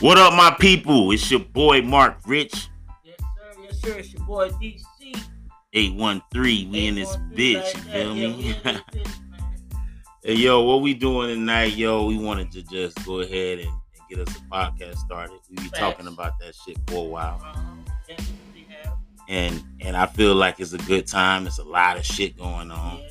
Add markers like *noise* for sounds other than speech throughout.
What up, my people? It's your boy Mark Rich. Yes, sir. Yes, sir. It's your boy DC. 813. We in this bitch, you feel me? we in this *laughs* bitch, hey, yo, what we doing tonight, yo? We wanted to just go ahead and, and get us a podcast started. We be talking about that shit for a while. Uh-huh. And and I feel like it's a good time. It's a lot of shit going on.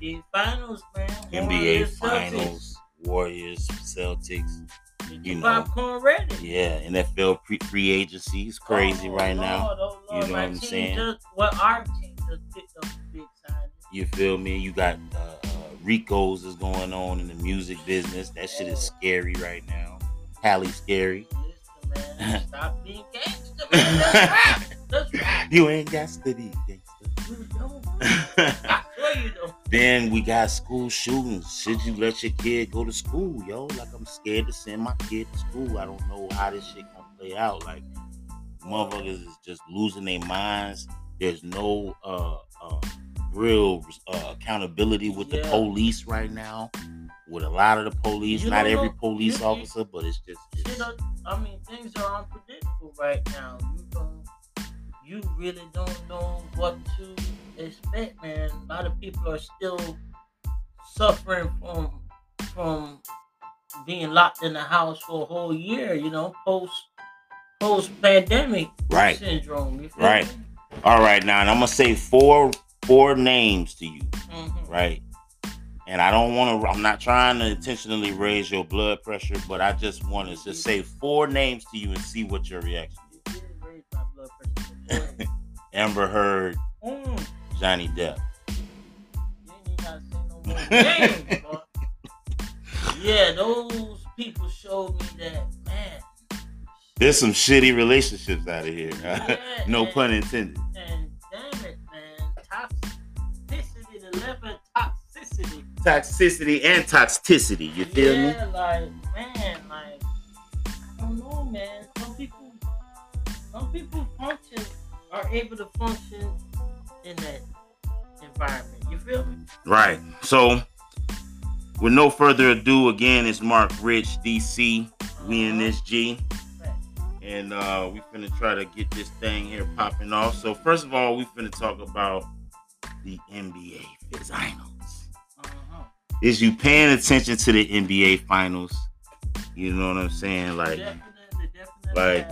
Yeah, NBA Finals, man. NBA Warriors, Finals, Warriors, Celtics. You know. popcorn ready. Yeah, NFL pre- free agency is crazy Oh, right now. Lord, oh, You know what I'm saying? Just, well, our team just picked up big signing. You feel me? You got uh, uh, RICO's is going on in the music business. That shit is scary right now. Halle scary. Listen, man. *laughs* Stop being gangster, man. That's rap. That's rap. you ain't got to be gangster. You don't. *laughs* You then we got school shootings. Should you let your kid go to school, yo? Like I'm scared to send my kid to school. I don't know how this shit gonna play out. Like motherfuckers is just losing their minds. There's no uh, uh real uh, accountability with the police right now. With a lot of the police, You not every know- police you- officer, but it's just it's, uh, I mean, things are unpredictable right now. You don't, you really don't know what to expect, man. A lot of people are still suffering from from being locked in the house for a whole year. You know, post post pandemic right. syndrome. Right. Me? All right, now and I'm gonna say four four names to you. Mhm. right? And I don't want to. I'm not trying to intentionally raise your blood pressure, but I just want to just say four names to you and see what your reaction You did raise my blood pressure. is. *laughs* Amber Heard, mm. Johnny Depp. You ain't even gotta say no more names, *laughs* boy. Yeah, those people showed me that, man. There's some shitty relationships out of here. Yeah, *laughs* no and- pun intended. And damn it, man. Toxicity, the level of toxicity. Toxicity and toxicity. You feel me? yeah, like, man, like, I don't know, man. Some people, some people function, are able to function in that environment. You feel me? Right. So, with no further ado, again, it's Mark Rich, DC. We in this G. and uh, we finna try to get this thing here popping off. So first of all, we finna talk about the NBA finals. Uh-huh. Is you paying attention to the NBA finals? You know what I'm saying? Like, Definitely, definitely. like-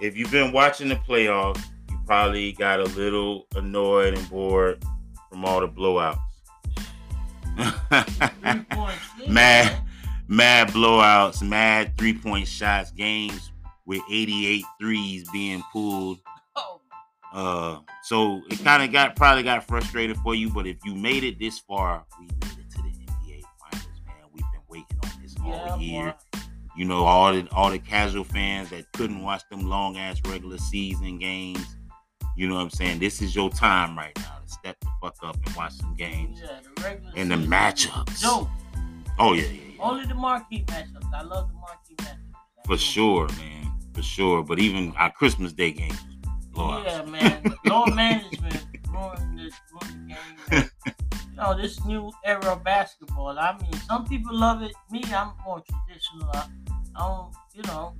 if you've been watching the playoffs, you probably got a little annoyed and bored from all the blowouts. Three point six, Mad. mad blowouts, mad three point shots, games with 88 threes being pulled. Oh, Uh, so it kind of got probably got frustrated for you, but if you made it this far, we made it to the NBA finals, man. We've been waiting on this yeah, all year. boy. You know, all the all the casual fans that couldn't watch them long ass regular season games. You know what I'm saying? This is your time right now to step the fuck up and watch some games. Yeah, the And the matchups. Dope. Oh yeah, yeah, yeah. Only the marquee matchups. I love the marquee matchups. For sure, man. For sure. But even our Christmas Day games blowouts. Yeah, man. *laughs* Load management ruined the, ruined game. *laughs* you know, this new era of basketball. I mean, some people love it. Me, I'm more traditional. I, I don't, you know,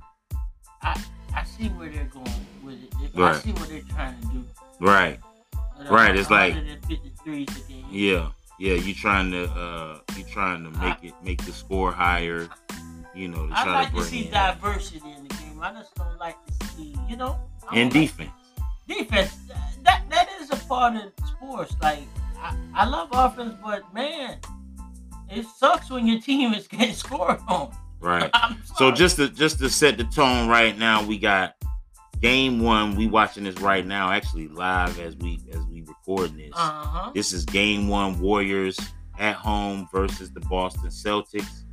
I I see where they're going with it. I Right. see what they're trying to do. Right. Right, it's like- 153s. Yeah. Yeah. You trying to uh you trying to make it make the score higher. You know, to I like to to see in diversity in the game. I just don't like to see, you know, In like- defense. defense. That that is a part of sports. Like I, I love offense, but man, it sucks when your team is getting *laughs* scored on. Right. So just to just to set the tone right now, we got game one. We watching this right now, actually live as we as we recording this. uh huh. This is game one Warriors at home versus the Boston Celtics.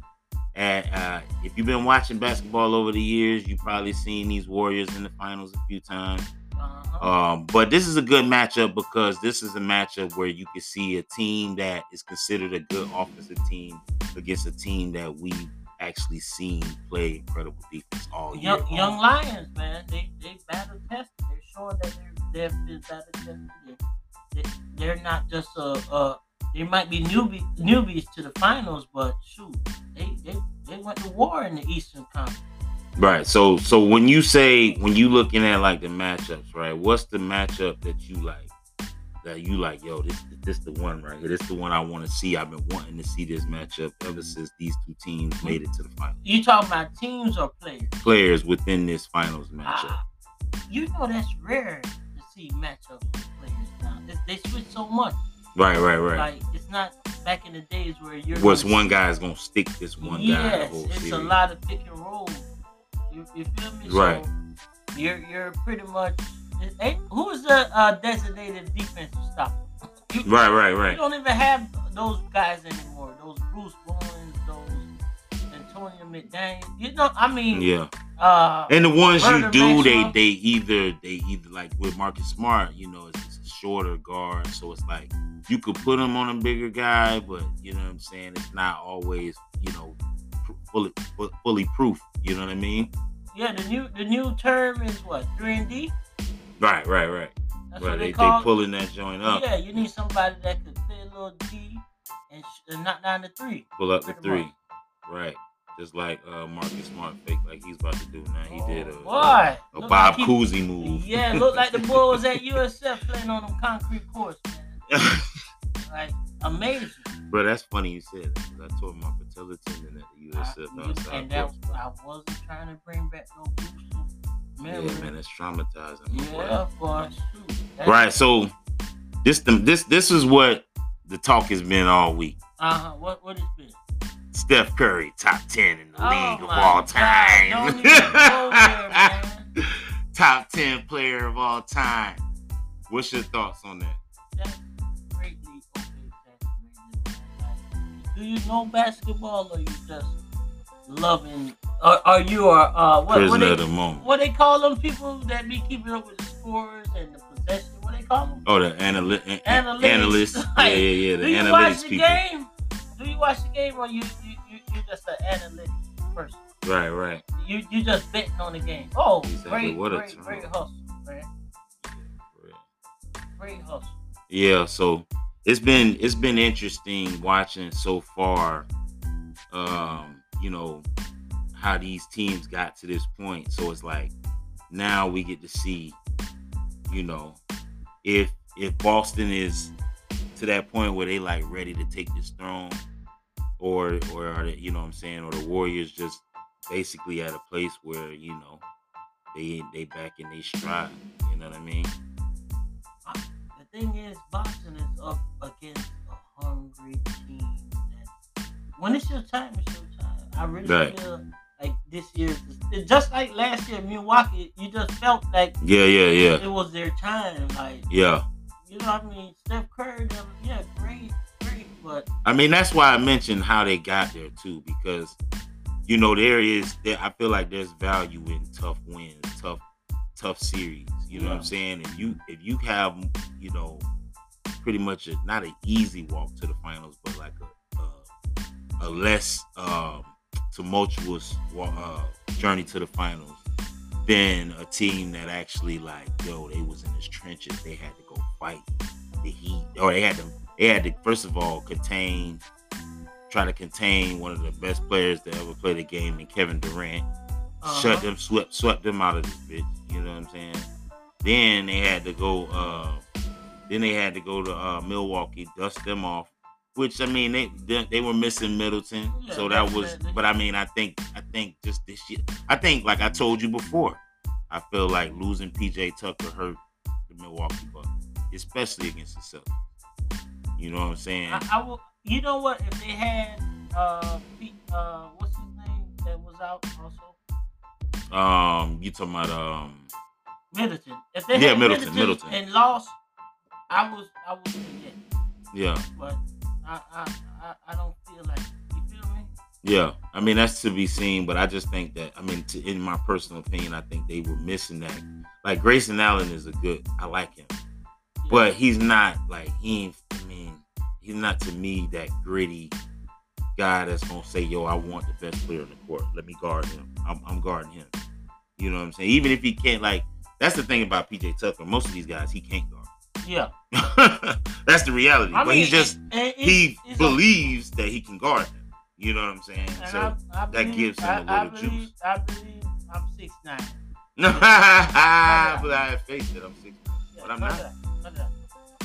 And uh, if you've been watching basketball over the years, you've probably seen these Warriors in the finals a few times. Uh-huh. Um, but this is a good matchup because this is a matchup where you can see a team that is considered a good offensive team against a team that we've actually seen play incredible defense all year. young, young Lions, man, they they battle tested. They're showing that they're they've been battle tested. They, they, they're not just a, a they might be newbie, newbies to the finals, but shoot, they, they, they went to war in the Eastern Conference. Right. So so when you say when you looking at like the matchups, right? What's the matchup that you like? That you like, yo, this this the one right here. This the one I want to see. I've been wanting to see this matchup ever since these two teams made it to the final. You talking about teams or players? Players within this finals matchup. Ah, you know that's rare to see matchups with players now. They, they switch so much. Right, right, right. Like it's not back in the days where you're. What's gonna one guy is gonna stick this one guy Yes, it's series. a lot of pick and roll. You, you feel me? Right. So you're you're pretty much. Hey, who is the uh, designated defensive stopper? *clears throat* You, Right, right, You don't even have those guys anymore. Those Bruce Bowens, those Antonio McDaniel. You know, I mean, Yeah. uh, And the ones you do, they Maxwell. they either they either like with Marcus Smart, you know, it's, it's a shorter guard, so it's like you could put him on a bigger guy, but you know what I'm saying. It's not always you know fully fully proof. You know what I mean? yeah, the new the new term is what three and D. Right, right, right. That's right. They, they they pulling that joint up, Yeah, you need somebody that could play a little D and, sh- and knock down the three. pull up the three. Right. Just like uh, Marcus Smart fake like he's about to do now. He did a, Oh, a, Bob like he- Cousy move. Yeah, looked like the *laughs* boy was at USF playing on them concrete courts, man. *laughs* Like amazing. Bro, that's funny you said that. I tore my patella tendon at the I, USF outside. and that. I wasn't trying to bring back no gruesome memory. Yeah, man, it's traumatizing. Yeah, boy. Right. So this this this is what the talk has been all week. Uh-huh. What what it's been? Steph Curry, top ten in the Oh league of all time. Don't even go there, *laughs* man. top ten player of all time. What's your thoughts on that? That's greatly man. Do you know basketball or you just loving or are you are uh what, what they, of the moment. what they call them people that be keeping up with the scores and the possession? What they call them? Oh, the analy- an- an- analysts. *laughs* Yeah, Like, yeah, yeah. The Do you watch analytics the people. game? Do you watch the game or you you you you just an analytics person? Right, right. You you just betting on the game. Oh, Exactly. great, What a great, term. great hustle, man. Yeah. Great hustle. Yeah, so it's been it's been interesting watching so far um, you know, how these teams got to this point. So it's like now we get to see, you know, if if Boston is to that point where they like ready to take this throne or or are they, you know what I'm saying, or the Warriors just basically at a place where, you know, they they back in they stride. You know what I mean? The thing is, Boston is up against a hungry team. When it's your time, it's your time. I really Right. feel like this year, it's just like last year, Milwaukee. You just felt like Yeah, yeah, yeah. it was their time. Like Yeah. you know, what I mean, Steph Curry, them, yeah, great, great, but I mean, that's why I mentioned how they got there too, because you know there is there. I feel like there's value in tough wins, tough, tough series. You know what I'm saying? If you if you have you know pretty much a, not an easy walk to the finals, but like a a, a less um, tumultuous uh, journey to the finals than a team that actually like yo they was in his trenches. They had to go fight the heat, or they had to they had to first of all contain, try to contain one of the best players to ever play the game in Kevin Durant. uh Shut them, swept swept them out of this bitch. You know what I'm saying? Then they had to go. uh Then they had to go to uh Milwaukee, dust them off. Which I mean, they they, they were missing Middleton, Yeah, so that was. But I mean, I think I think just this year, I think like I told you before, I feel like losing PJ Tucker hurt the Milwaukee Bucks, especially against the Celtics. You know what I'm saying? I, I will. You know what? If they had uh, uh, what's his name that was out also, Um, you talking about um? Middleton. If they Yeah, had Middleton, Middleton. and lost, I was I was yeah. Yeah, But I I, I I don't feel like you feel me. yeah. I mean, that's to be seen, but I just think that I mean, to, in my personal opinion, I think they were missing that. Like Grayson Allen is a good. I like him, Yeah. but he's not like he. Ain't, I mean, he's not to me that gritty guy that's gonna say, "Yo, I want the best player in the court. Let me guard him. I'm, I'm guarding him." You know what I'm saying? Even if he can't, like, that's the thing about PJ Tucker. Most of these guys he can't. Yeah. *laughs* that's the reality. I but mean, he's just and- and he it's a- believes that he can guard them. You know what I'm saying? So I, I that gives him a little believe, juice. I believe, I'm six nine. No, *laughs* but I have faith that I'm six. Yeah, But I'm not. that, that.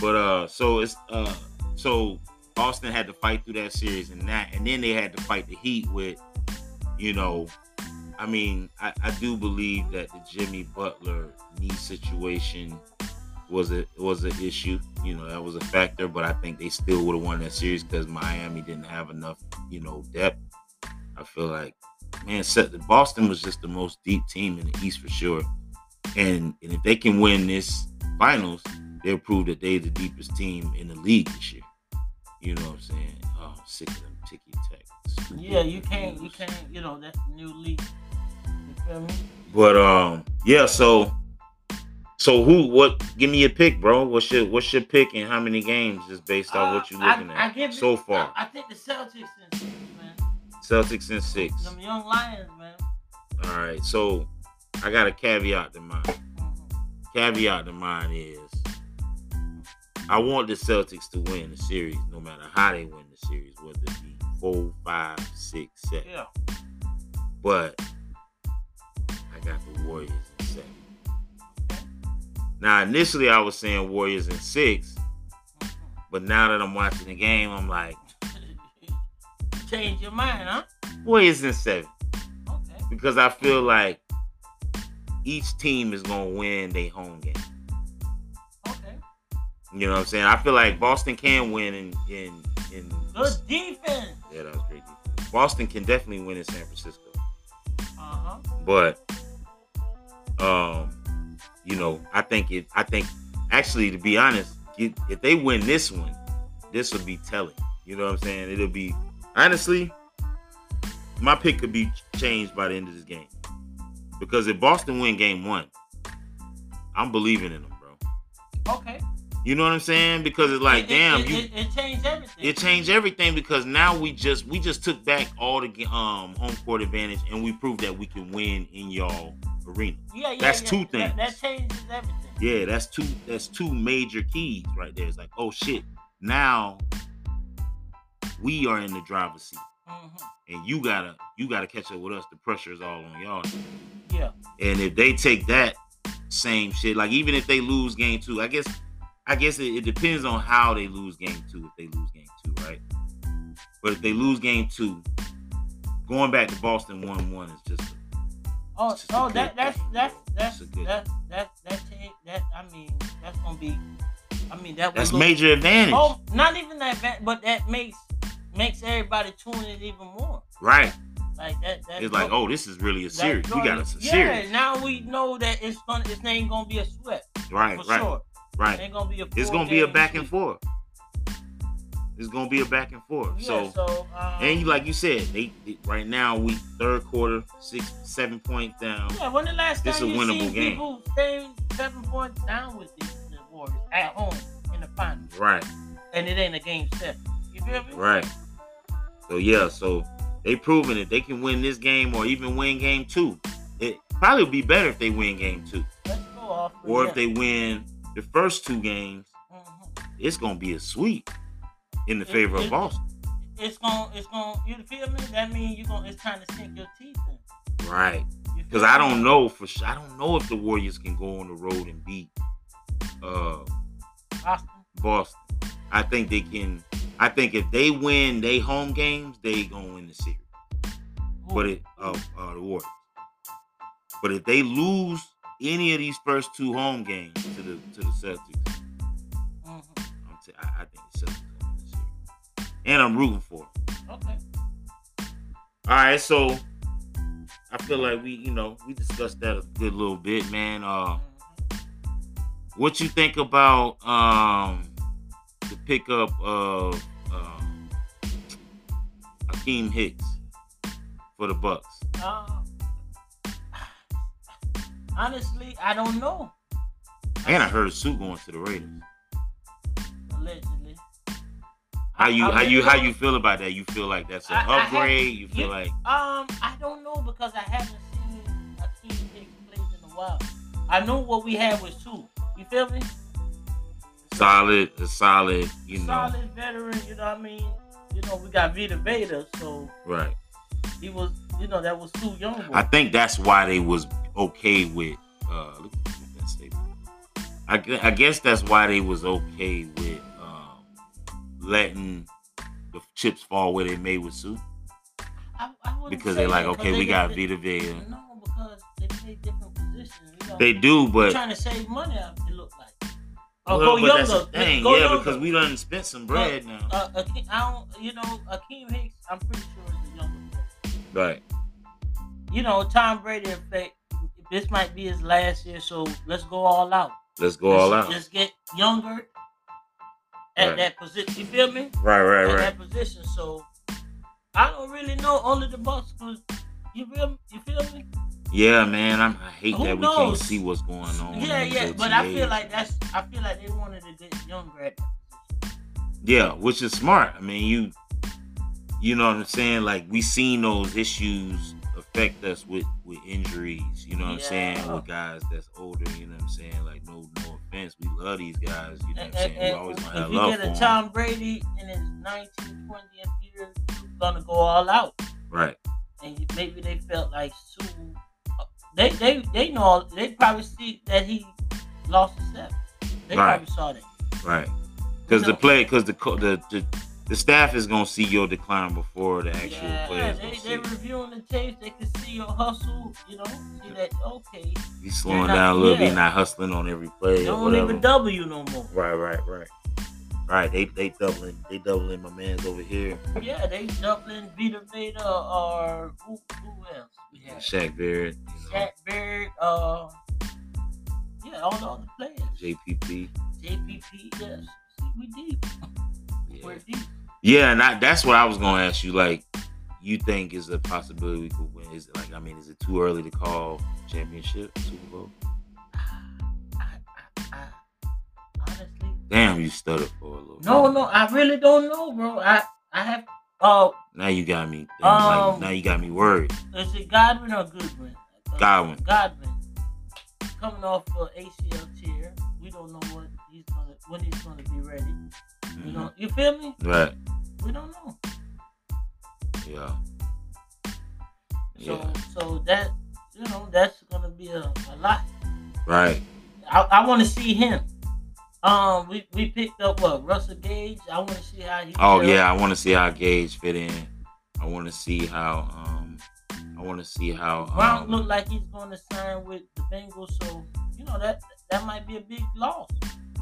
But uh, so it's uh, so Boston had to fight through that series and that, and then they had to fight the Heat with, you know, I mean, I, I do believe that the Jimmy Butler knee situation was a was an issue. You know, that was a factor, but I think they still would have won that series because Miami didn't have enough, you know, depth. I feel like, man, set the Boston was just the most deep team in the East for sure. And and if they can win this finals, they'll prove that they're the deepest team in the league this year. You know what I'm saying? Oh, I'm sick of them ticky tack. Yeah, you can't, you can't, you know, that's the new league. You feel me? But um, yeah. So, so who? What? Give me a pick, bro. What's your What's your pick and how many games just based off what you're Uh, I- looking I at it- so far? I, I think the Celtics in six, man. Celtics in six. Them young Lions, man. All right. So, I got a caveat to mine. Mhm. Caveat to mine is, I want the Celtics to win the series, no matter how they win the series, whether it be four, five, six, seven. Yeah. But I got the Warriors in seven. Now, initially, I was saying Warriors in six, but now that I'm watching the game, I'm like Change your mind, huh? Warriors in seven Okay. because I feel like each team is gonna win their home game. Okay. You know what I'm saying? I feel like Boston can win in in in. Good defense. Yeah, that was great. defense. Boston can definitely win in San Francisco, Uh huh. but um, you know, I think it. I think actually, to be honest, if they win this one, this will be telling. You know what I'm saying? It'll be honestly, my pick could be changed by the end of this game because if Boston win Game One, I'm believing in them, bro. Okay. You know what I'm saying? Because it's like, It- damn, it, you. It, it changed everything. it changed everything because now we just we just took back all the um home court advantage and we proved that we can win in y'all arena. yeah, yeah, that's yeah. two things. that changes everything. Yeah, that's two that's two major keys right there. It's like, oh shit, now we are in the driver's seat. hmm And you gotta you gotta catch up with us. The pressure is all on y'all. Yeah. And if they take that same shit, like even if they lose game two, I guess I guess it, it depends on how they lose game two. If they lose game two, right? But if they lose game two, going back to Boston one one is just Oh, It's just a oh, good that that's thing, that's that's a good that that that change that I mean that's gonna be. I mean that. that's look- major advantage, Oh, not even that, but that makes makes everybody tune in even more. right? Like that. that It's like, oh, this is really a series. We got a yeah, series, now we know that it's gonna it's ain't gonna be a sweat right? for Right, sure. Right. gonna be a. It's gonna be a back and forth. It's gonna be a back and forth. Yeah, so so, um, And you, like you said, they, they- right now we third quarter, six, seven points down. Yeah, when the last This time a you winnable seen game. people stay seven points down with the, the Warriors at home in the finals, Right, and it ain't a game seven. You feel me? right. So yeah, so they proven it. They can win this game or even win game two. It probably would be better if they win game two, Let's go off. or if they win the first two games. Mhm. It's gonna be a sweep in the It- favor it- of Boston. It's gonna, it's gonna. You feel me? That means you gonna. It's time to sink your teeth in. Right. Because I don't know for sure. I don't know if the Warriors can go on the road and beat uh Boston. Boston. I think they can. I think if they win they home games, they gonna win the series. Who? But it uh, uh the Warriors. But if they lose any of these first two home games to the to the Celtics, Mhm. I'm t- I, I think the Celtics win the series. And I'm rooting for them. Okay. All right, so I feel like we, you know, we discussed that a good little bit, man. Uh, Mhm. what you think about um the pickup of um, Akiem Hicks for the Bucs? Uh, honestly, I don't know. And I heard Suh going to the Raiders. Allegedly. How you I how you how you feel about that? You feel like that's an I- I upgrade? you feel you- like Um, I don't know because I haven't seen a team Hicks play in a while. I know what we had was two. You feel me? solid, a solid, you know, Solid veteran. You know what I mean? You know we got Vita Vea, so right? He was, you know, that was too young. I think that's why they was okay with. Uh, look at that statement. I, I guess that's why they was okay with um, letting the chips fall where they may with Suh I, I because say they like, okay, they we got Vita Vea. No, because they play different positions. You know? They do, They're but trying to save money. It look like. Or well, go but younger. thing, go yeah, younger. because we done spent some bread now. Uh, Akiem, I don't, you know, Akiem Hicks. I'm pretty sure is a younger. Right. You know, Tom Brady effect. This might be his last year, so let's go all out. Let's go all let's, out. Let's get younger at Right. that position. You feel me? Right, right, at right. that position. So I don't really know only the Bucs you feel you feel me? Yeah, man. I'm, I hate Who that we can't knows? see what's going on. yeah, yeah. But I feel like that's I feel like they wanted to get younger at that. Yeah, which is smart. I mean, you you know what I'm saying? Like we seen those issues affect us with with injuries, you know what I'm saying? With guys that's older, you know what I'm saying? Like no no offense, we love these guys, you know what I'm saying? we always gonna if have you love get a a 'em. Tom Brady in his 19, 20 years, you're gonna go all out. Right. And maybe they felt like Suh. Uh, they they they know they probably see that he lost a step. They Right. probably saw that. Right. Cuz the play cuz the, the the the staff is going to see your decline before the actual Yeah, players they going they it. reviewing the tapes. They can see your hustle. You know, see that okay. He's slowing not- down a little bit, yeah. not hustling on every play They don't even double you no more. Right, right, right. Right, they they doubling they doubling my man's over here. Yeah, they doubling Vita Vea or who, who else? We have Shaq Barrett, you know, Shaq Barrett. Uh, yeah, all the other players. JPP. JPP. Yes, see, we deep. Yeah. We're deep. Yeah, and I, that's what I was gonna ask you. Like, you think is a possibility we could win? Is it like I mean, is it too early to call championship Super Bowl? Honestly, Damn, you stuttered for a little. no, bit. no, I really don't know, bro. I, I have. Uh, Now you got me. Um, like, now you got me worried. is it Godwin or Goodwin? Godwin. Godwin. Coming off of ACL tear, we don't know what he's gonna when he's gonna be ready. You Mhm. know, you feel me? Right. We don't know. Yeah. So, Yeah. so that you know, that's gonna be a, a lot. Right. I, I want to see him. Um, we, we picked up what Russell Gage. I want to see how he. Oh yeah, I want to see how Gage fit in. I want to see how. Um. I want to see how. Brown Um, look like he's going to sign with the Bengals, so you know that that might be a big loss.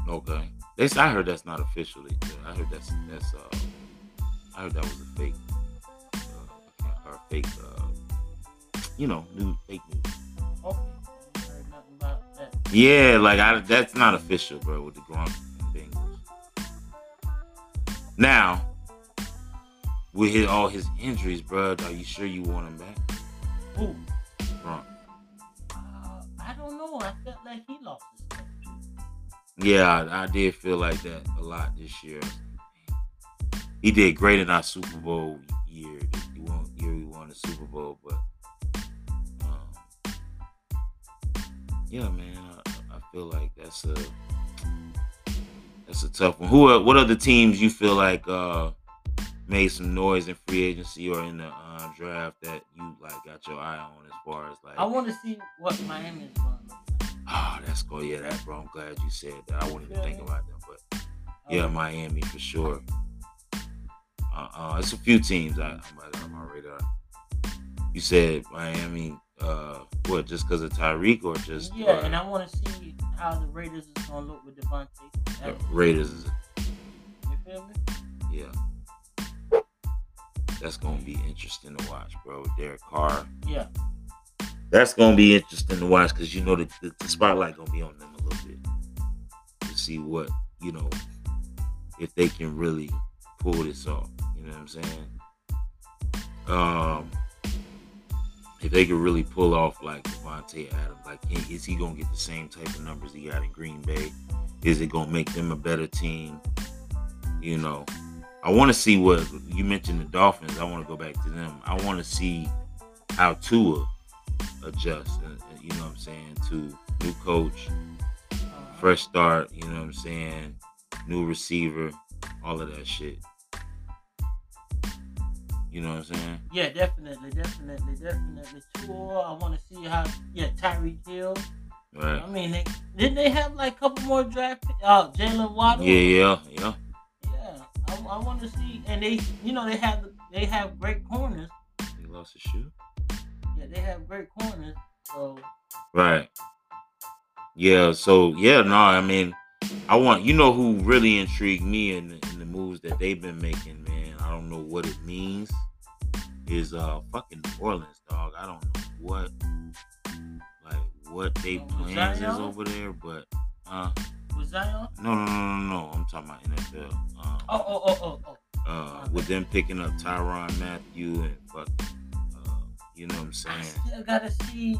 Okay. This I heard that's not officially. I heard that's that's uh I heard that was a fake uh or fake uh you know, new fake news. Okay, I heard nothing about that. Yeah, like I that's not official, bro, with the Gronk and Bengals. Now, with his, all his injuries, bro, are you sure you want him back? Who? Gronk. Uh, I don't know. I felt like he lost his step too. Yeah, I, I did feel like that a lot this year. He did great in our Super Bowl year. He won year we won the Super Bowl, but um, yeah, man, I, I feel like that's a that's a tough one. Who are what other teams you feel like uh made some noise in free agency or in the uh, draft that you like got your eye on as far as like I want to see what Miami is like. Oh, that's cool. Yeah, that bro. I'm glad you said that. I wouldn't even think about them, but yeah, Um, Miami for sure. Uh, uh it's a few teams I, I'm on my radar. You said Miami. Uh, what? Just because of Tyreek, or just yeah, or and I want to see how the Raiders is going to look with Davante. the. Raiders? is- You feel me? Yeah, that's gonna be interesting to watch, bro. Derek Carr. Yeah. That's gonna be interesting to watch because you know the, the, the spotlight gonna be on them a little bit to see what you know if they can really pull this off. You know what I'm saying? Um, if they could really pull off like Davante Adams, like is he gonna get the same type of numbers he got in Green Bay? Is it gonna make them a better team? You know, I want to see what you mentioned the Dolphins. I want to go back to them. I want to see how Tua adjust. uh, uh, You know what I'm saying? To new coach, fresh start. You know what I'm saying? New receiver, all of that shit. You know what I'm saying? Yeah, definitely, definitely, definitely. Tour. I want to see how. Yeah, Tyreek Hill. Right. I mean, they, didn't they have like a couple more draft? Uh, Jaylen Waddle. Yeah, yeah, yeah. Yeah. I, I want to see, and they, you know, they have they have great corners. He lost his shoe. Yeah, they have great corners. So Right. Yeah. So yeah, no. I mean, I want you know who really intrigued me in the, in the moves that they've been making, man. I don't know what it means. Is uh fucking New Orleans, dog. I don't know what like what they Oh, plans is over there, but uh was Zion? no no no no no. I'm talking about NFL. Um, Oh, oh, oh, oh, oh. uh, with them picking up Tyrann Mathieu and fucking, you know what I'm I saying? still gotta see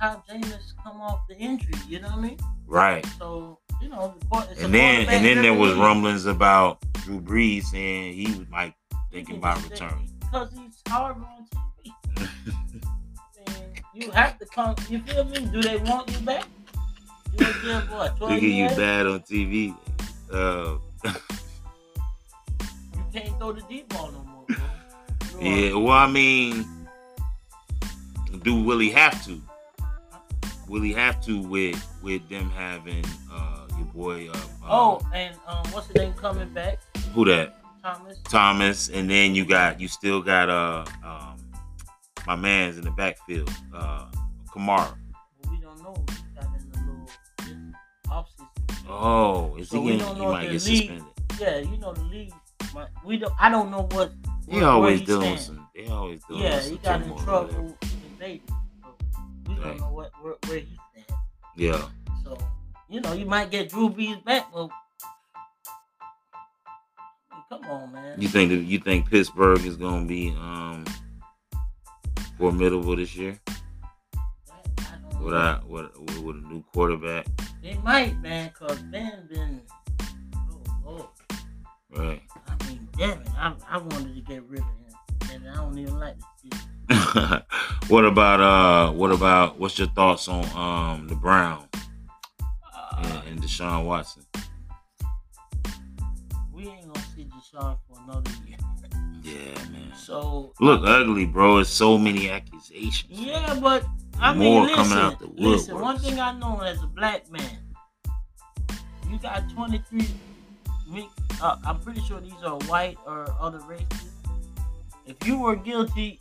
how, Jameis come off the injury. You know what I mean? Right. So you know, And then and then there was rumblings about Drew Brees saying he was like thinking about returning. because he's horrible on TV. I *laughs* you have to come. You feel me? Do they want you back? You was there for what? Look at you bad on TV. Uh, You can't throw the deep ball no more, bro. *laughs* Yeah. Well, I mean, do Willie have to? Will he have to with with them having uh your boy? Uh, Oh, and um, what's the name coming back? who that? Thomas. Thomas, and then you got you still got uh um my man's in the backfield, uh Kamara. But we don't know. He got in the little offseason. Oh, is So he getting, he might get suspended. Yeah, you know the league. We don't. I don't know what. They where- always he doing some they always doing Yeah, he got in trouble So we Right. don't know what where, where he stands. there. Yeah. So you know you might get Drew Brees back, but come on, man. You think that you think Pittsburgh is gonna be um formidable this year I don't with a, new quarterback? They might, man, cause Ben been. Oh Lord. Right. I mean, damn it. I, I wanted to get rid of him, and I don't even like this shit. *laughs* what about uh what about what's your thoughts on um the Brown Uh, and, and Deshaun Watson? we ain't gonna see Deshaun for another year. *laughs* Yeah, man. So Look ugly, bro. It's so many accusations. Yeah, but I More mean, coming listen, out the listen. One thing I know as a black man, you got 23. Uh, I'm pretty sure these are white or other races. If you were guilty,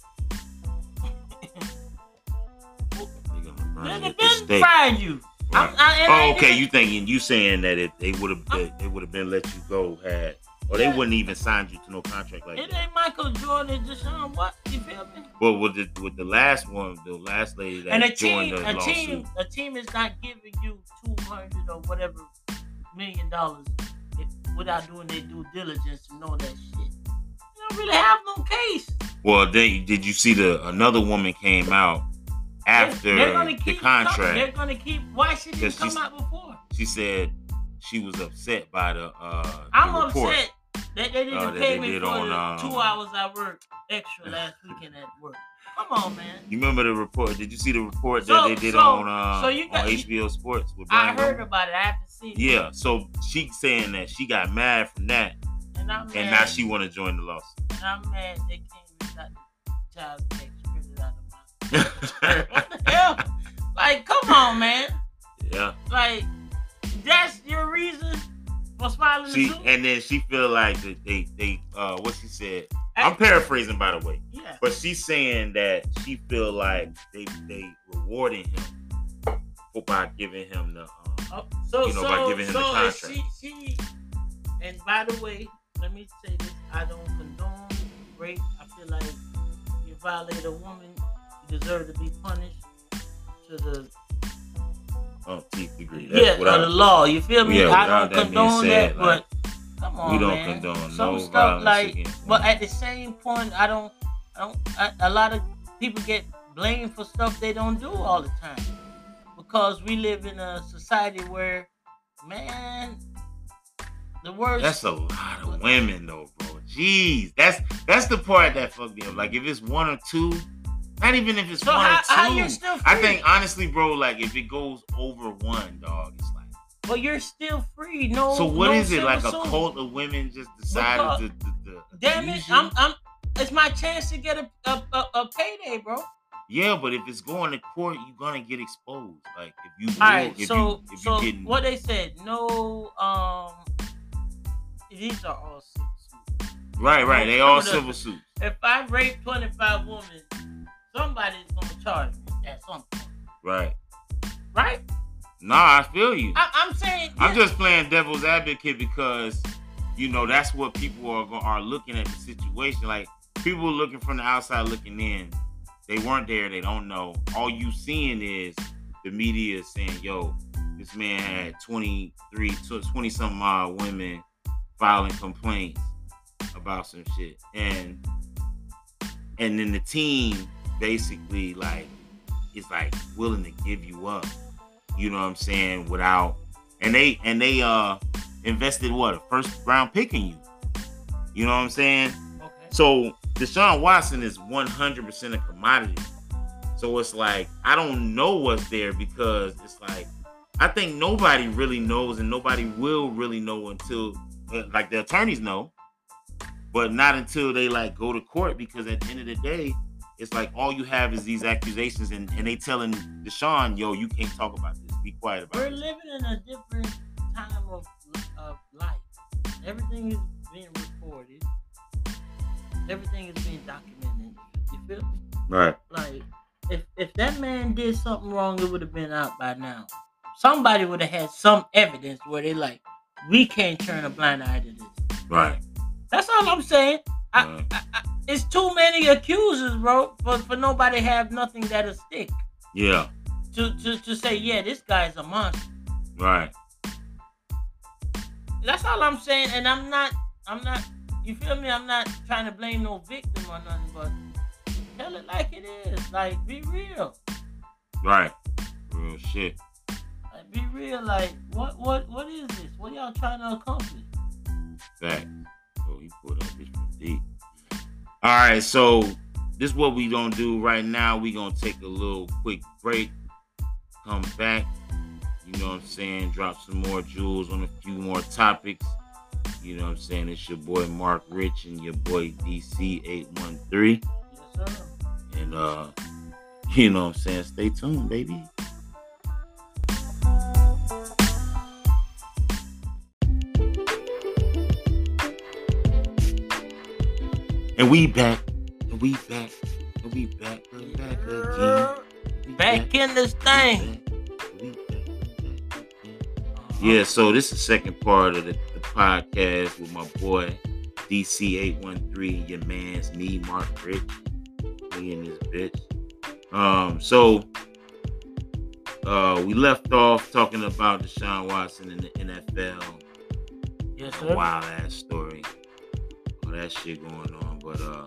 gonna burn they'd you have the been you. I'm- Right. I- I Oh, okay. You thinking you saying that if they would have they, would have been let you go had or they Yeah. wouldn't even signed you to no contract like It that. ain't Michael Jordan, Deshaun. What you feel me? But with the with the last one, the last lady that and a joined team, the a lawsuit. team, a team is not giving you two hundred or whatever million dollars without doing their due diligence to know that shit. You don't really have no case. Well, they did you see the another woman came out after They're gonna the keep coming. contract? They're gonna keep. Why she didn't come out before? She said she was upset by the uh I'm report. upset that they didn't Uh, pay they me for on, the um, two hours I worked extra *laughs* last weekend at work. Come on, man. You remember the report? Did you see the report So- that they did so- on uh, so you got- on HBO Sports with I heard about it. I haven't seen it. Yeah, so she saying that she got mad from that, And and now she want to join the lawsuit. And I'm mad they came and got the child what the hell? Like, come on, man. yeah, Like, that's your reason for smiling she the and then she feel like that they they uh what she said. I'm paraphrasing by the way, Yeah. but she's saying that she feel like they they rewarding him for by giving him the um, Oh, so, You know, so, by giving him the so if contract. She, she, and by the way, let me say this: I don't condone rape. I feel like you violate a woman, deserve to be punished to the umpteenth degree. That's yeah, what I- the law. You feel me? Yeah, I don't that condone said, that, like, but come on, we don't man. condone Some no stuff like, but at the same point, I don't, I don't. I, a lot of people get blamed for stuff they don't do all the time because we live in a society where, man, the worst. That's a lot of women though, bro. Jeez, that's that's the part that fucked me up. Like if it's one or two, not even if it's so one how, or two. you're still free? I think honestly, bro, like if it goes over one, dog, it's like. but you're still free. No. So what no is it like a cult of women just decided to, to, to Damn it! I'm, I'm. it's my chance to get a a, a, a payday, bro. Yeah, but if it's going to court, you're gonna get exposed. Like if you, All right, if so you, if so you what they said, no, um, these are all civil suits. right, right, they all civil suits. If I rape twenty five women, somebody's gonna charge me at some point, Right. right? Nah, I feel you. I, I'm saying, I'm yeah, just playing devil's advocate because you know that's what people are are looking at the situation. Like people looking from the outside looking in, they weren't there, they don't know. All you seeing is the media saying, "Yo, this man had 23, 20 something odd uh, women filing complaints about some shit," and and then the team basically like is like willing to give you up. You know what I'm saying? Without and they and they uh invested what a first round pick in you. You know what I'm saying? okay. So Deshaun Watson is 100% a commodity. So it's like I don't know what's there because it's like I think nobody really knows and nobody will really know until uh, like the attorneys know, but not until they like go to court because at the end of the day, it's like all you have is these accusations and, and they telling Deshaun, yo, you can't talk about this. Be quiet about it. We're living in a different time of, of life. Everything is being recorded. Everything is being documented. You feel me? Right. Like, if if that man did something wrong, it would have been out by now. Somebody would have had some evidence where they like, we can't turn a blind eye to this. Right. That's all I'm saying. I, mm. I, I, it's too many accusers, bro, for, for nobody have nothing that'll stick. Yeah. To, to to say, yeah, this guy's a monster. Right. That's all I'm saying, and I'm not, I'm not. You feel me? I'm not trying to blame no victim or nothing, but tell it like it is. Like, be real. Right. Real shit. Like, be real. Like, what, what, what is this? What y'all trying to accomplish? Fact. He pulled bitch from deep. All right, so this is what we gonna do right now. We gonna take a little quick break. Come back. You know what I'm saying? Drop some more jewels on a few more topics. You know what I'm saying? It's your boy Mark Rich and your boy DC813. Yes, sir. And uh, *laughs* you know what I'm saying? Stay tuned, baby. And we back. And we back. And we back. We back again. We Back in this thing. We back. We back. Yeah, so this is the second part of the, the podcast with my boy DC813, your man's me, Mark Rich. Me and this bitch. Um, so uh we left off talking about Deshaun Watson in the NFL. Yes, A sir. wild ass story. All that shit going on. But uh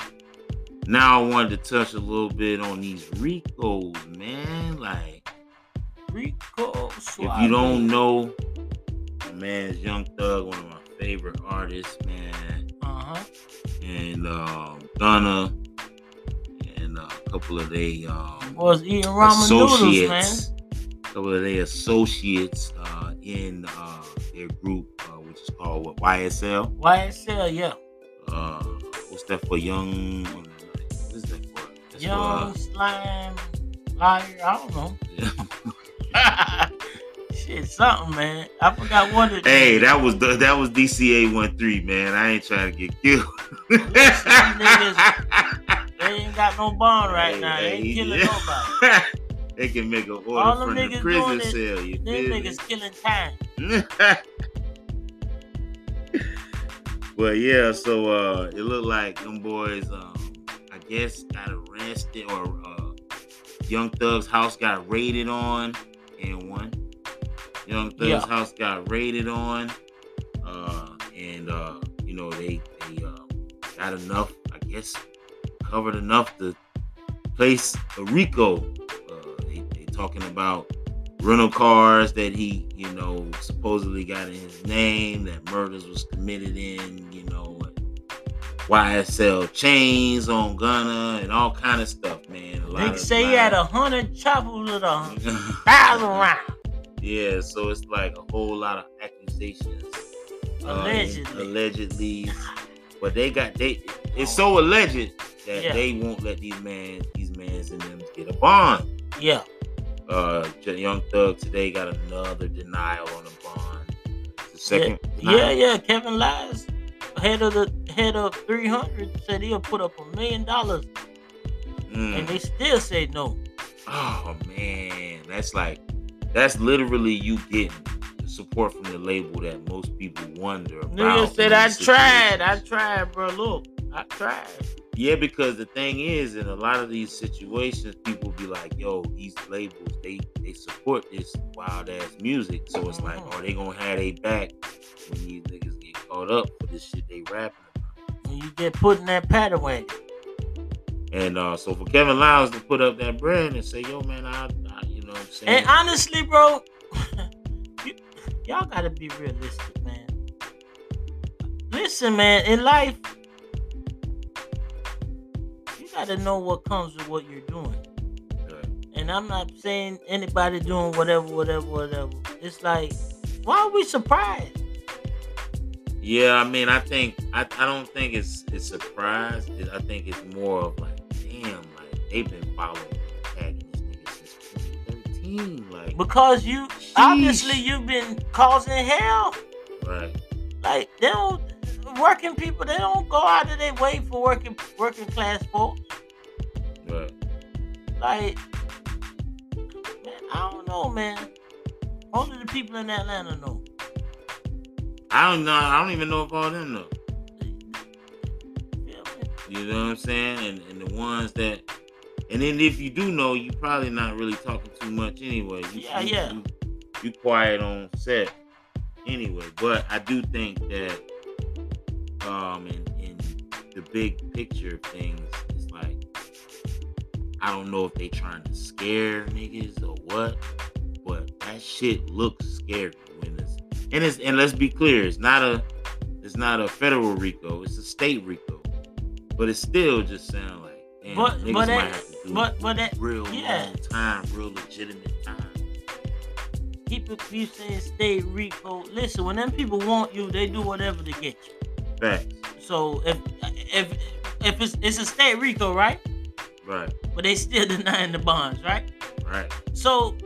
now I wanted to touch a little bit on these RICOs, man. Like RICO if you don't know, man's Young Thug, one of my favorite artists, man. uh huh. And um Gunna and uh, a couple of they um Was eating ramen noodles, man. associates, a couple of their associates uh, in uh, their group, uh, which is called what YSL. YSL, yeah. Uh, what's that for? Young. What is that for? That's Young slime liar. I don't know. For, *laughs* Shit, something, man. I forgot what it. hey, that was the, that was DCA one three, man. I ain't trying to get killed. *laughs* They ain't got no bond right Hey, now. They ain't killing yeah. nobody. *laughs* they can make an order All from the prison cell. You Them niggas killing time. But yeah, so uh it looked like them boys um I guess got arrested or uh Young Thug's house got raided on and one. Young Thug's Yeah. house got raided on. Uh and uh you know they they uh, got enough, I guess covered enough to place a RICO. Uh they, they talking about rental cars that he, you know, supposedly got in his name, that murders was committed in, you know, YSL chains on Gunna and all kind of stuff, man. A lot Niggas of say he had a hundred choppers with a *laughs* thousand rounds. yeah, so it's like a whole lot of accusations. Um, allegedly. allegedly. *laughs* But they got they it's so alleged that Yeah. they won't let these man, these mans and them get a bond. Yeah. Uh, Young Thug today got another denial on the bond. The second, Yeah, denial. yeah. Kevin Liles, head of the head of 300, said he'll put up a million dollars, Mm. and they still say no. Oh man, that's like that's literally you getting the support from the label that most people wonder about. Nigga said, "I tried, I tried, bro. Look, I tried." Yeah, because the thing is, in a lot of these situations, people be like, "Yo, these labels they they support this wild ass music." So it's like, are they gonna have they back when these niggas get caught up for this shit they rapping? about? And you get put in that pattern wagon. And uh, so for Kevin Liles to put up that brand and say, "Yo, man, I, I you know, what I'm saying." And honestly, bro, *laughs* you, y'all gotta be realistic, man. Listen, man, in life, you gotta know what comes with what you're doing. Right. And I'm not saying anybody doing whatever, whatever, whatever. It's like, why are we surprised? Yeah, I mean, I think I, I don't think it's it's surprise. It- I think it's more of like, damn, like they've been following, tagging this nigga since 2013. Like, Because you obviously you've been causing hell. right, Like they don't working people, they don't go out of their way for working working class folks. right. Like, man, I don't know, man. Only the people in Atlanta know. I don't know. I don't even know if all them know. Me? You know what I'm saying? And and the ones that, and then if you do know, you probably not really talking too much anyway. You, Yeah, you, yeah. You, you quiet on set anyway. But I do think that, um, in in the big picture of things, it's like I don't know if they trying to scare niggas or what, but that shit looks scary when it's and it's and let's be clear, it's not a it's not a federal RICO, it's a state RICO. But it still just sound like damn, But niggas but might that, have to do but but that real yeah. long time, real legitimate time. people you saying state RICO. Listen, when them people want you, they do whatever to get you. Facts. So if if if it's it's a state RICO, right? Right, But they still denying the bonds, right? right. So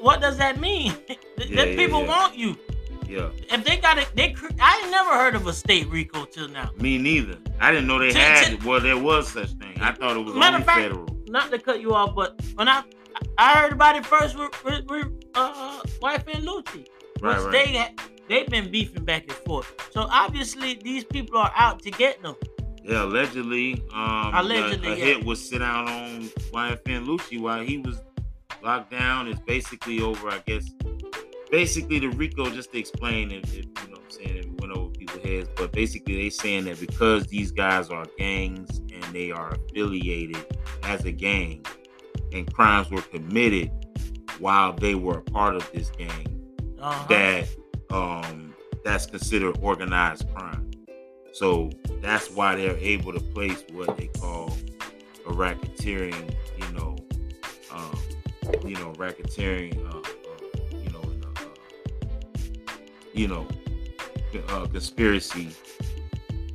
what does that mean? *laughs* Th- Yeah, people yeah. want you. Yeah. If they got it, they I never heard of a state RICO till now. Me neither. I didn't know they had it. Well, there was such thing. I thought it was Matter only of fact- federal. Not to cut you off, but when I I heard about it first with, with, with uh, YFN Lucci, Right, which right. they they've been beefing back and forth. So obviously these people are out to get them. Yeah, allegedly. Um, Allegedly, a, a yeah. hit was sit out on YFN Lucci while he was locked down. Is basically over, I guess. Basically, the RICO, just to explain, if, if you know what I'm saying, if it went over people's heads, but basically, they saying that because these guys are gangs and they are affiliated as a gang, and crimes were committed while they were a part of this gang, Uh-huh. that um that's considered organized crime. So that's why they're able to place what they call a racketeering, you know, um, you know, racketeering, uh, uh, you know, uh, you know, uh, conspiracy,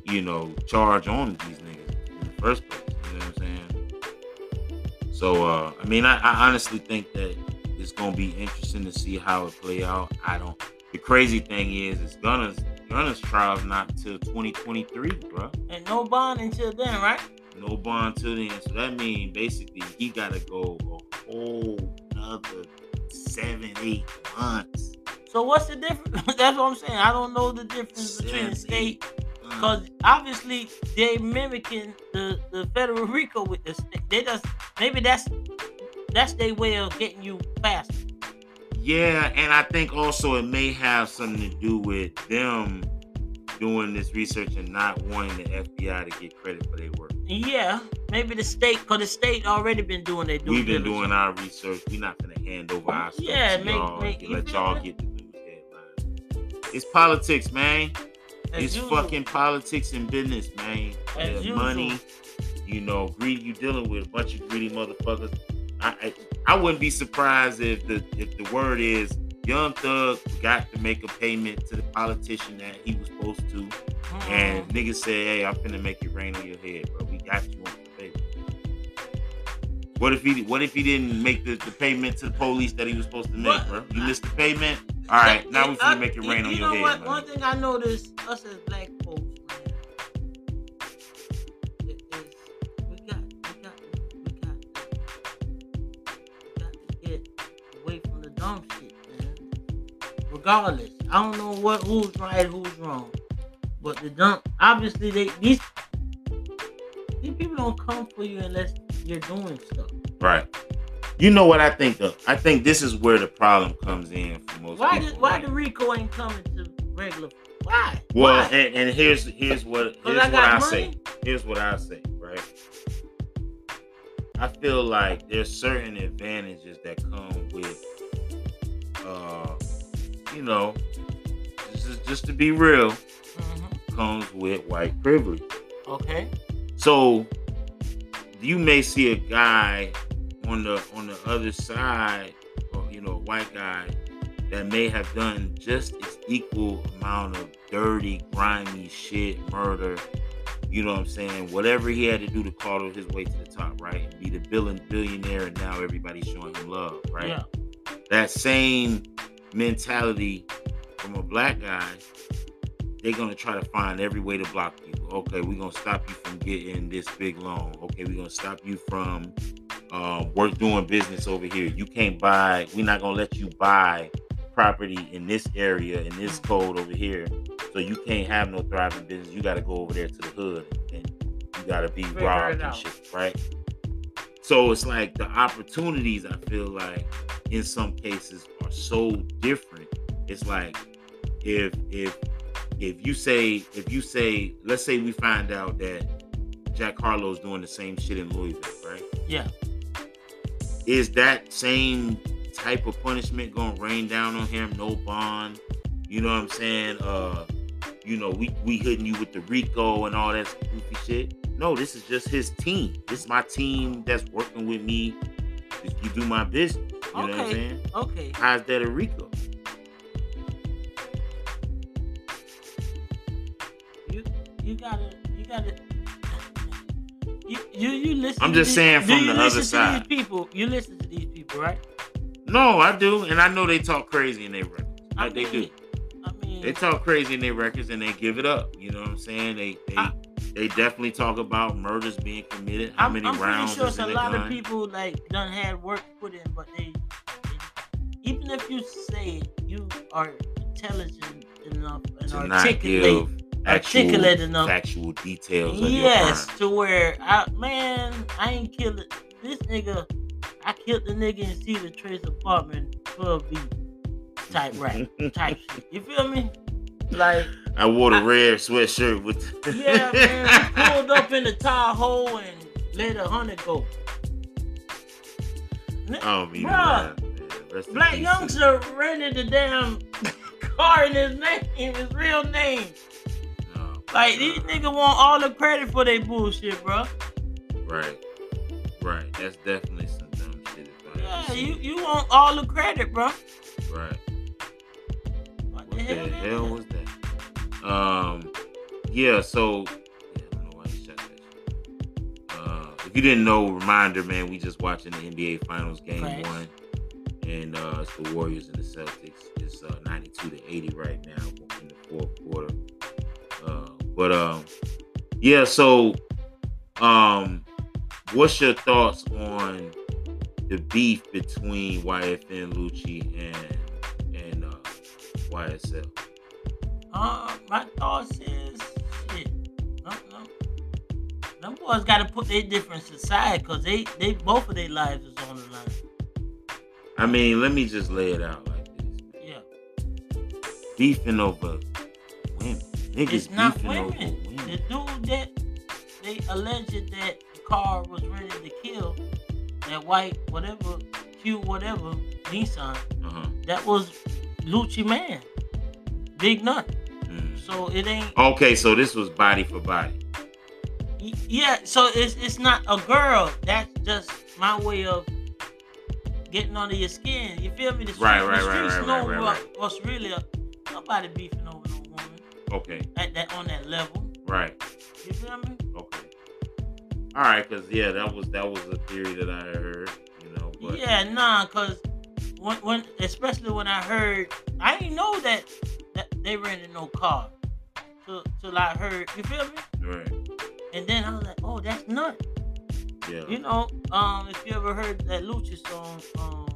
you know, charge on these niggas in the first place. You know what I'm saying? So, uh, I mean, I, I honestly think that it's gonna be interesting to see how it play out. I don't. The crazy thing is, it's Gunna's Gunna's trial's not until 2023, bro. and no bond until then, right? No bond till then. So that means basically he gotta go a whole other seven, eight months. So what's the difference? *laughs* That's what I'm saying. I don't know the difference between the state because obviously they mimicking the, the federal RICO with the state. They just maybe that's that's their way of getting you faster. Yeah, and I think also it may have something to do with them doing this research and not wanting the FBI to get credit for their work. Yeah, maybe the state because the state already been doing their We've been diligence. doing our research. We're not gonna hand over our stuff Yeah, to make- y'all. make- let y'all get the news headlines. It's politics, man. As it's usual. fucking politics and business, man. As usual. money, you know, greed. You dealing with a bunch of greedy motherfuckers. I, I wouldn't be surprised if the if the word is Young Thug got to make a payment to the politician that he was supposed to, Mm-mm. and niggas say, "Hey, I'm finna make it rain on your head, bro. We got you on the What if he what if he didn't make the, the payment to the police that he was supposed to make, But- bro? You missed the payment. All right, now we finna make it rain you, on you your know what? man. One thing I noticed, us as black folks, dumb shit, man. Regardless, I don't know what who's right, who's wrong, but the dumb, obviously they these these people don't come for you unless you're doing stuff. Right. You know what I think though? I think this is where the problem comes in for most Why people. did why right? the RICO ain't coming to regular? Why? well, Why? and, and here's here's what here's I what I money? say. Here's what I say, right? I feel like there's certain advantages that come with uh you know, just, just to be real, Mhm. comes with white privilege. Okay. So you may see a guy on the on the other side, or you know, a white guy that may have done just as equal amount of dirty, grimy shit, murder. You know what I'm saying? Whatever he had to do to call his way to the top, right? And be the billion billionaire, and now everybody's showing him love, right? Yeah. That same mentality from a black guy, they're gonna try to find every way to block you. Okay, we're gonna stop you from getting this big loan. Okay, we're gonna stop you from uh, work doing business over here. You can't buy. We're not gonna let you buy property in this area in this code over here. So you can't have no thriving business. You got to go over there to the hood and you got to be Figure robbed and shit, right? So it's like the opportunities I feel like in some cases are so different. It's like if if if you say if you say let's say we find out that Jack Harlow's doing the same shit in Louisville, right? Yeah. Is that same type of punishment gonna rain down on him? No bond. You know what I'm saying? Uh, you know, we we hitting you with the RICO and all that goofy shit. No, this is just his team. This is my team that's working with me. You do my business. You know what I'm Okay. saying? Okay. How's that a RICO? You you gotta you gotta you you, you listen. I'm to just these- saying from the other listen to side. These people, you listen to these people, right? No, I do, and I know they talk crazy in their records. I Like they do. Mean- I mean, They talk crazy in their records and they give it up. You know what I'm saying? They they I- they definitely talk about murders being committed. How I'm, many I'm pretty rounds sure is it's a lot gun? of people like done had work put in, but they, they even if you say you are intelligent enough and to not articulate, articulate enough. factual details of yes, to where I man, I ain't killed it. This nigga, I killed the nigga in Cedar Trace apartment 12B type rap type *laughs* shit. You feel me? Like I wore the I- red sweatshirt with. *laughs* yeah, man, *laughs* we pulled up in the Tahoe and let a hundred go. Oh, me, Bruh, man. Black youngster rented the damn car in his name, his real name. No, Like these niggas want all the credit for their bullshit, bro. Right, right. That's definitely some dumb shit. if I ever Yeah, you you want all the credit, bro. Right. The hell? was that? Um, yeah. So yeah, I don't know why he shut that. shit. Uh, if you didn't know, reminder, man, we just watching the NBA Finals game Right. one, and uh, it's the Warriors and the Celtics. It's uh, ninety-two to eighty right now in the fourth quarter. Uh, but um, yeah. So, um, what's your thoughts on the beef between YFN Lucci and YSL? Uh, my thoughts is shit. No, no. Them boys got to put their difference aside, cause they they both of their lives is on the line. I mean, let me just lay it out like this: Yeah, beefing over women, niggas it's not women. over The dude that they alleged that the car was ready to kill, that white whatever, Q whatever Nissan, Uh-huh. that was Lucci man, Big Nut. Mm. So it ain't. Okay, so this was body for body. Yeah, so it's it's not a girl. That's just my way of getting under your skin. You feel me? The street, Right, the right, right, streets right, know right, right, right. what's really a, nobody beefing over no woman Okay, at that on that level. right. You feel me? Okay. all right, cause yeah, that was that was a theory that I heard. You know, but Yeah, nah, cause when, when especially when I heard, I didn't know that, that they rented no car. Till, till I heard, you feel me? right, And then I was like, oh, that's nuts. yeah, You know, um, if you ever heard that Lucci song, um,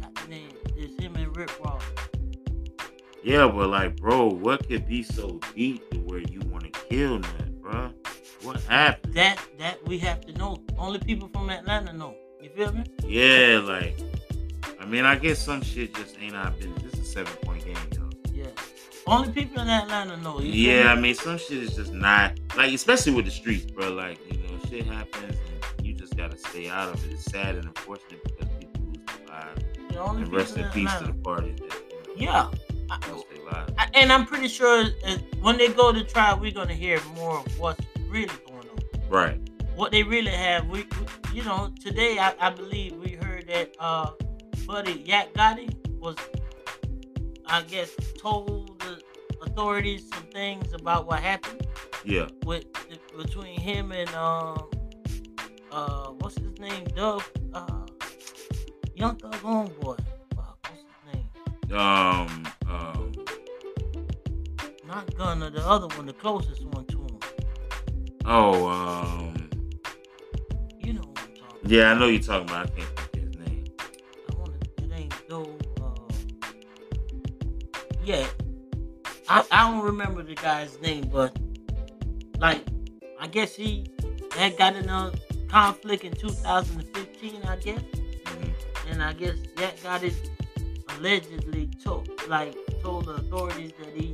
got the name, it's him and Rick Ross. yeah, but like, bro, what could be so deep to where you want to kill that, bro? What happened? That that we have to know. Only people from Atlanta know. You feel me? Yeah, like, I mean, I guess some shit just ain't our business. This is a seven point game, yo. Yeah. Only people in Atlanta know. Yeah, I mean, some shit is just not like, especially with the streets, bro. Like, you know, shit happens and you just gotta stay out of it. It's sad and unfortunate because people lose their lives. The only And rest in peace to the parties that you know, Yeah. I- lost their lives. I- and I'm pretty sure uh, when they go to trial, we're gonna hear more of what's really going on. Right. What they really have. We, we you know, today I, I believe we heard that uh, Buddy Yak Gotti was, I guess, told the authorities some things about what happened Yeah. with between him and um, uh, what's his name, Doug, uh, Young Thug Homeboy. Fuck, what's his name? Um. Um. Not Gunna, the other one, the closest one to him. Oh. Um. Yeah, I know you're talking about. I can't think his name. I want it ain't though, uh, yeah. I, I don't remember the guy's name, but, like, I guess he had got in a conflict in 2015, I guess. Mhm. And I guess that got it allegedly told, like, told the authorities that he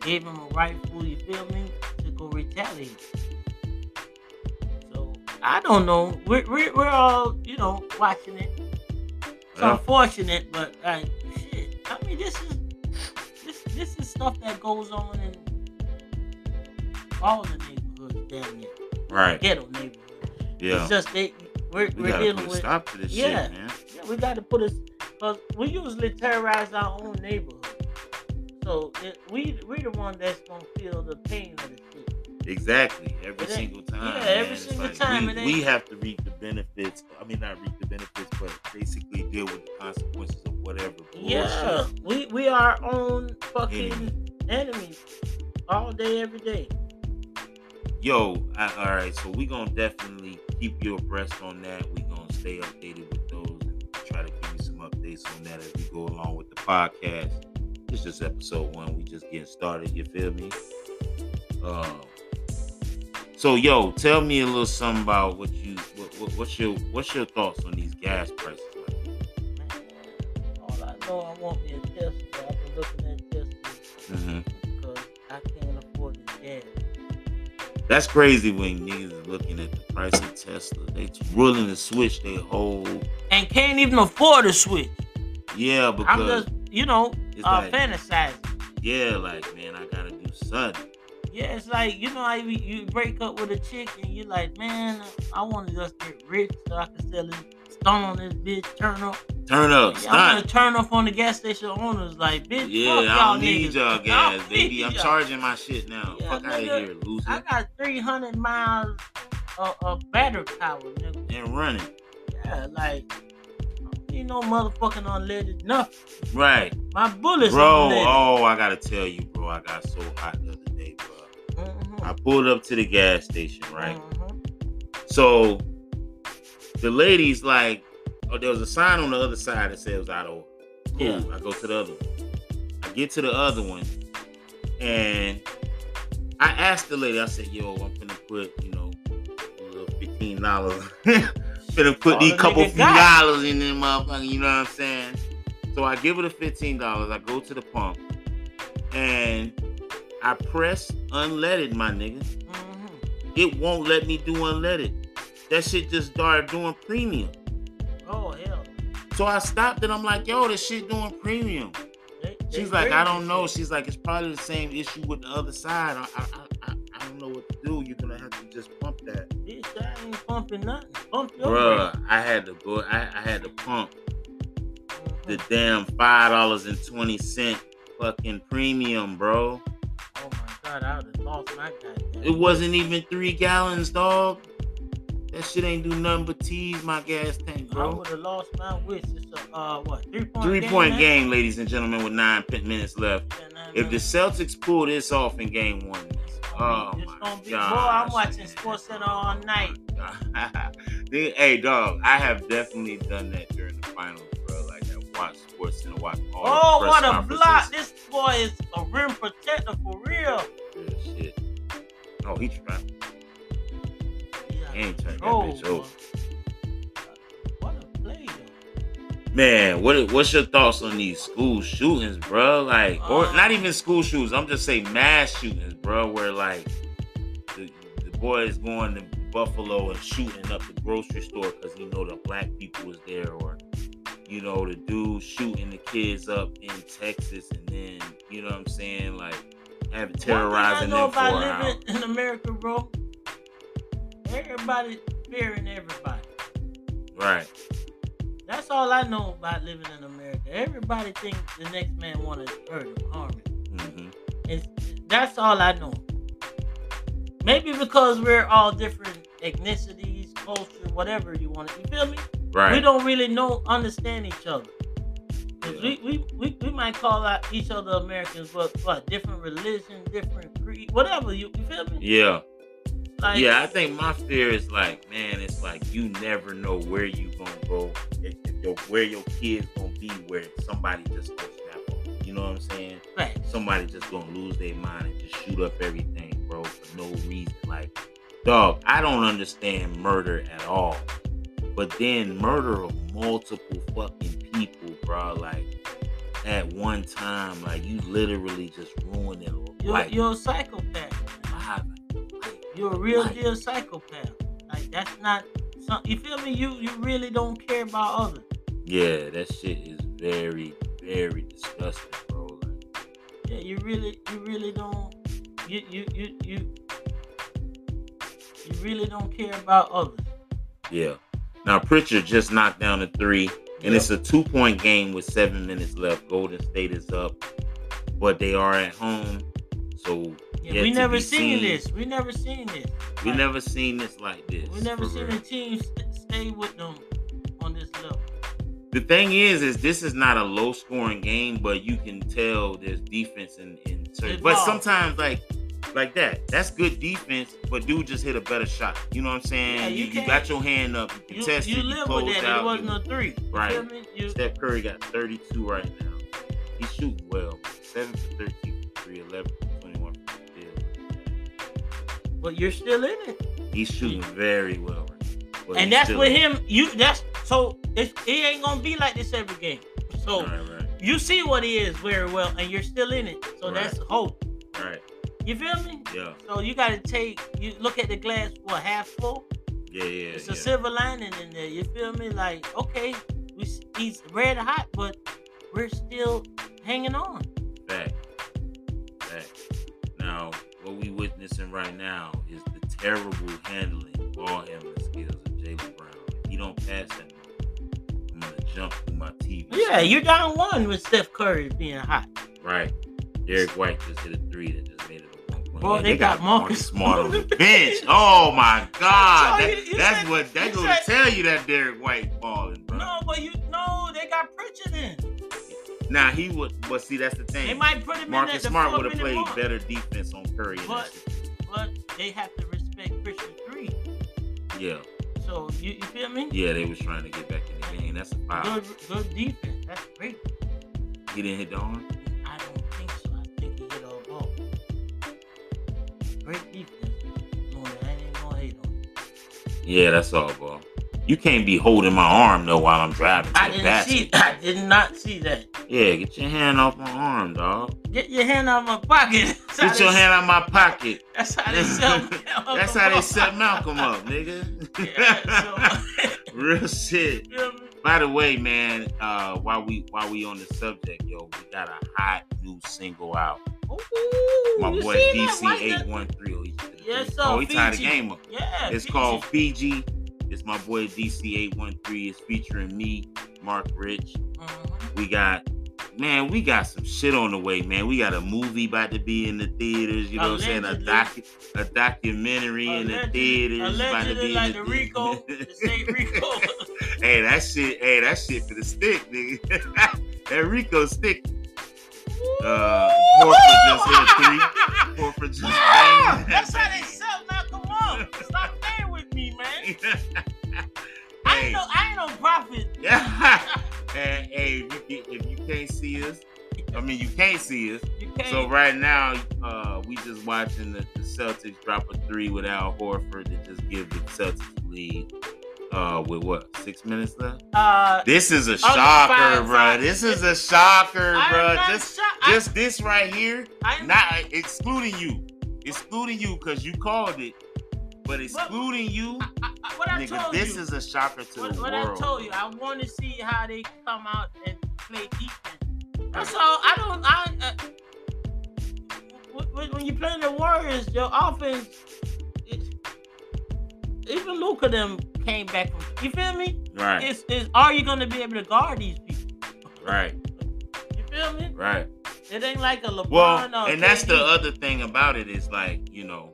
gave him a rifle, you feel me, to go retaliate. I don't know. We're, we're, we're all, you know, watching it. It's Yeah. unfortunate, but like shit. I mean, this is this this is stuff that goes on in all the neighborhoods damn there, Right. ghetto neighborhoods. Yeah. It's just they we're, We we're gotta dealing with. stop to this Yeah. shit, man. Yeah, we got to put us because we usually terrorize our own neighborhood. So it, we we the one that's gonna feel the pain of shit. Exactly. Every It single time. yeah, every single like time, We, we have to reap the benefits. I mean, not reap the benefits, but basically deal with the consequences of whatever. Yeah, bullshit. we we are our own fucking Enemy. enemies all day, every day. Yo, I, all right. So we gonna definitely keep you abreast on that. We gonna stay updated with those and try to give you some updates on that as we go along with the podcast. It's just episode one. We just getting started. You feel me? Um. So yo, tell me a little something about what you what, what what's your what's your thoughts on these gas prices? All I know, I want me a Tesla. I've been looking at Tesla Mhm. because I can't afford the gas. That's crazy when niggas are looking at the price of Tesla. They willing to switch their whole And can't even afford to switch. yeah I'm because just, you know, it's uh, like- fantasizing. yeah, like man, I gotta do something. Yeah, it's like, you know how you, break up with a chick and you're like, man, I want to just get rich so I can sell this, stun on this bitch, turn up. Turn up, Yeah, I stunt. to turn up on the gas station owners like, bitch, Yeah, fuck I y'all don't need niggas. y'all I gas, *laughs* baby. I'm y'all. charging my shit now. Yeah, Fuck out of here, loser. I got 300 miles of, of battery power, nigga. and running. Yeah, like, I don't no motherfucking unleaded nothing. Right. My bullets Bro, oh, I gotta tell you, bro. I got so hot the other day, bro. Mhm, I pulled up to the gas station, right? mhm. So the lady's like, oh, there was a sign on the other side that said it was out of order. Cool. Yeah. I go to the other one. I get to the other one, and I asked the lady, I said, yo, I'm gonna put, you know, a little fifteen dollars. *laughs* Finna put All these the couple few got. dollars in there, motherfucker. You know what I'm saying? So I give her the fifteen dollars. I go to the pump, and I press unleaded, my nigga Mhm. it won't let me do unleaded. That shit just started doing premium. Oh hell. So I stopped and I'm like, yo, this shit doing premium. They- they She's like, I don't know. shit. She's like, it's probably the same issue with the other side. I, I, I, I don't know what to do. You're gonna have to just pump that, Bitch, I ain't pumping nothing. Pump your bruh. I had to go. I, I had to pump Mhm. the damn five dollars and twenty cent fucking premium, bro. Oh my God, I would have lost my goddamn. It wasn't even three gallons, dog. That shit ain't do nothing but tease my gas tank, bro. I would have lost my wish. It's a uh, what three point Three game, point game, ladies and gentlemen, with nine minutes left. Yeah, If nah. the Celtics pull this off in game one, oh it's my gonna be. gosh, Boy, I'm watching. SportsCenter all night. *laughs* Hey, dog, I have definitely done that during the finals, bro. Like I watch And Oh, what a block! This boy is a rim protector for real. Good shit. Oh, he trapped. Yeah, He ain't turned that Oh, bitch over. What a play, though. Man, what what's your thoughts on these school shootings, bro? Like, or Uh, not even school shootings. I'm just saying mass shootings, bro. Where like the, the boy is going to Buffalo and shooting up the grocery store because he know the black people was there, or you know the dude shooting the kids up in Texas, and then you know what I'm saying, like having terrorizing them for about living in America, bro. Everybody fearing everybody. Right. That's all I know about living in America. Everybody thinks the next man want to hurt him, harm him. hmm It's, that's all I know. Maybe because we're all different ethnicities, culture, whatever you want to. You feel me? Right. We don't really know, understand each other. Yeah. we, we, we, we might call out each other Americans, but what different religion, different creed, whatever. You, you feel me? yeah. Like, yeah, I think my fear is like, man, it's like you never know where you gonna go, if, if your, where your kids gonna be, where somebody just gonna snap off. You know what I'm saying? Right. Somebody just gonna lose their mind and just shoot up everything, bro, for no reason. Like, dog, I don't understand murder at all. But then murder of multiple fucking people, bro, like at one time, like you literally just ruined it. You're, life. you're a psychopath. Life. You're a real deal psychopath. Like that's not. Some, you feel me? You you really don't care about others. Yeah, that shit is very, very disgusting, bro. Like, Yeah, you really you really don't. You you you you. You really don't care about others. yeah. Now Pritchard just knocked down a three, and it's a two point game with seven minutes left. Golden State is up, but they are at home, so Yeah, we never seen seen. this. We never seen this. we Like, never seen this like this. We never seen real. a team st- stay with them on this level. The thing is, is this is not a low scoring game, but you can tell there's defense in in certain. But sometimes like like that, that's good defense, but dude just hit a better shot. You know what I'm saying? Yeah, you you, you got your hand up, you You, contested, you you, live closed with that. out. It wasn't a three. Right. feel me? You, Steph Curry got 32 right now. He's shooting well. 7 for 13 for 3, 11 for 21 for but you're still in it. He's shooting very well right. And that's with him. You that's so it ain't gonna be like this every game. So Right, right, you see what he is very well, and you're still in it. So that's hope. right. You feel me? Yeah, So you gotta take you look at the glass what half full. yeah, yeah. It's yeah. a silver lining in there. You feel me? Like okay, we he's red hot, but we're still hanging on. Fact. Fact. Now, what we witnessing right now is the terrible handling, ball handling skills of Jaylen Brown. If he don't pass that, I'm gonna jump through my TV. Yeah, you're down one with Steph Curry being hot. right. Derrick White just hit a three that just made it Boy, Yeah, they got Marcus Smart on the bench. Oh my *laughs* God, That- you- you that's said- what that you gonna tell you that Derrick White balling, bro. No, but you know they got Pritchard in. Now he would, but see that's the thing. They might put him Marcus in at Smart would have played mark. better defense on Curry. But- but they have to respect Pritchard three. Yeah. So you, you feel me? Yeah, they was trying to get back in the game. That's a foul. Good, good defense. That's great. He didn't hit the arm. Great defense. No, I ain't gonna hate on. Yeah, that's all, bro. You can't be holding my arm though while I'm driving. I didn't basket. see. I did not see that. Yeah, get your hand off my arm, dog. Get your hand out of my pocket. *laughs* That's Get your hand out of my *laughs* pocket. That's how they sell. *laughs* That's how they set Malcolm up, nigga. Yeah, so, Real shit. you feel me? By the way, man, uh, while we while we on the subject, yo, we got a hot new single out. Ooh, My boy seen that? DC Why eight the- one. Oh, he Yes, oh, he tied the game up. Yeah, It's Fiji. called Fiji. It's my boy DC eight one three. It's featuring me, Mark Rich. Mhm. We got man, we got some shit on the way, man. We got a movie about to be in the theaters. You know what I'm saying? A Allegedly. docu- a documentary in the Allegedly- theaters. about to Allegedly, be like in the the RICO, the state RICO. *laughs* hey, that shit. Hey, that shit for the stick, nigga. *laughs* that RICO stick. Uh, Horford just hit a three. Horford just banged. that's how they sell. Now come on, stop playing with me, man. *laughs* I ain't no, I ain't no prophet. yeah. *laughs* and hey, if you, if you can't see us, I mean, you can't see us. Can't. So right now, uh, we just watching the, the Celtics drop a three without Horford to just give the Celtics the lead. Uh, with what six minutes left? uh, This is a shocker, bro. This is a shocker, bro. Just, shocked. I- just this right here, I'm not excluding you, excluding you because you called it, but excluding you, I, I, what I nigga. This you. is a shocker to what, the what world. I told you. I want to see how they come out and play defense. That's all. I don't. I. Uh, when you play the Warriors, your offense. It, even Luka them came back from. You feel me? Right, It's, it's are you gonna be able to guard these people? right, You feel me? right. It ain't like a LeBron. Well, or and that's the other thing about it is like you know,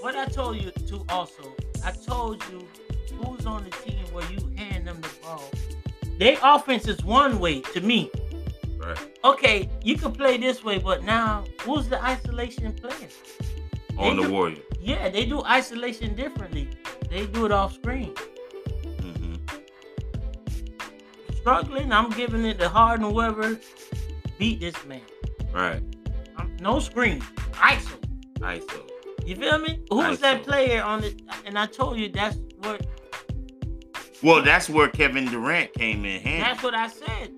What I told you too. Also, I told you who's on the team where you hand them the ball. Their offense is one way to me. right Okay, you can play this way, but now who's the isolation player? On They the Warrior. Yeah, they do isolation differently. They do it off screen. hmm Struggling, I'm giving it to Harden. Whoever beat this man. Right, Um, no screen, ISO. ISO. You feel me? Who's that player on it? And I told you that's what Well, that's where Kevin Durant came in handy. That's what I said.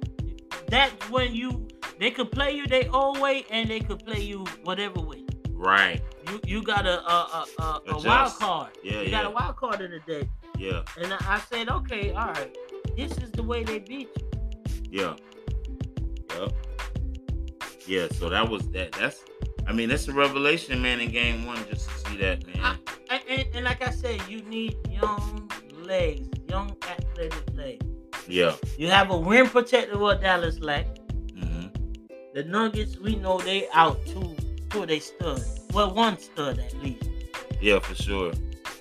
That's when you they could play you their own way and they could play you whatever way. Right. You you got a a, a, a, a wild card. Yeah, you got a wild card in the day. Yeah. And I, I said, okay, all right. This is the way they beat you. Yeah. Yep. Yeah. So that was that. That's. I mean, that's a revelation, man. In game one, just to see that, man. I- And, and, like I said, you need young legs, young athletic legs. Yeah. You have a rim protector what Dallas lack. hmm The Nuggets, we know they out two of they stud. Well, one stud at least. Yeah, for sure.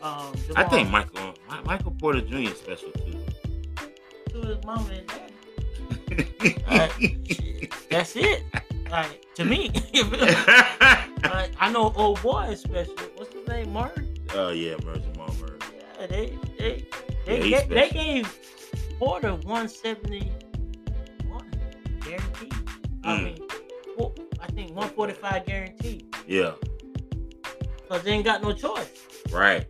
Um, I think Michael Michael Porter Jr. is special too. to his mama and daddy. Alright, *laughs* That's it. Like to me, *laughs* like, I know old boy is special. What's his name? Mark. Oh yeah, Merger Jamal Murray. Yeah, they they Yeah, they, they gave Porter one seventy one guaranteed. I Mm. mean, four, I think one forty five guaranteed Yeah. Because they ain't got no choice. Right.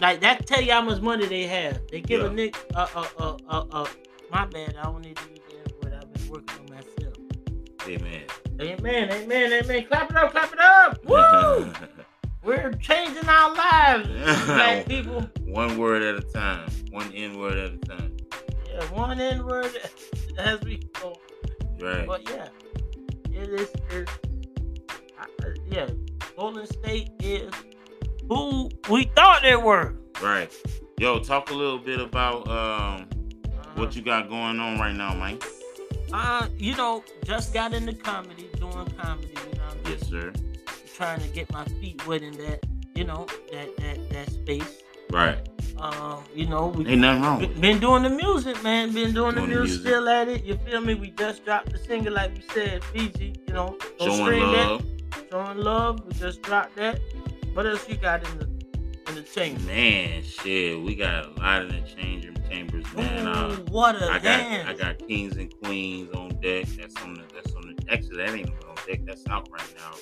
Like that tell you how much money they have. They give Yeah. a Nick uh uh uh uh uh. My bad. I don't need to use that word. I've been working on myself. Amen. Amen, amen, amen. Clap it up, clap it up. *laughs* Woo! We're changing our lives, *laughs* black people. One word at a time. One N word at a time. Yeah, one N word *laughs* as we go. Right. But yeah, it is. I- yeah, Golden State is who we thought they were. Right. Yo, talk a little bit about um Uh-huh. what you got going on right now, Mike. Uh, you know, just got into comedy, doing comedy. You know, I'm Yes, sir. trying to get my feet wet in that, you know, that that that space. Right. Um, you know, we Ain't nothing wrong Been been doing the music, man. Been doing, the Doing the music, music. still at it. You feel me? We just dropped the single, like we said, Fiji. You know, go Showing stream love. that. Showing love. We just dropped that. What else you got in the in the chamber? Man, shit, we got a lot in the change room chambers, man. Ooh, Uh, what a I got. I got Kings and Queens on deck. That's on the that's on the actually that ain't even on deck. That's out right now.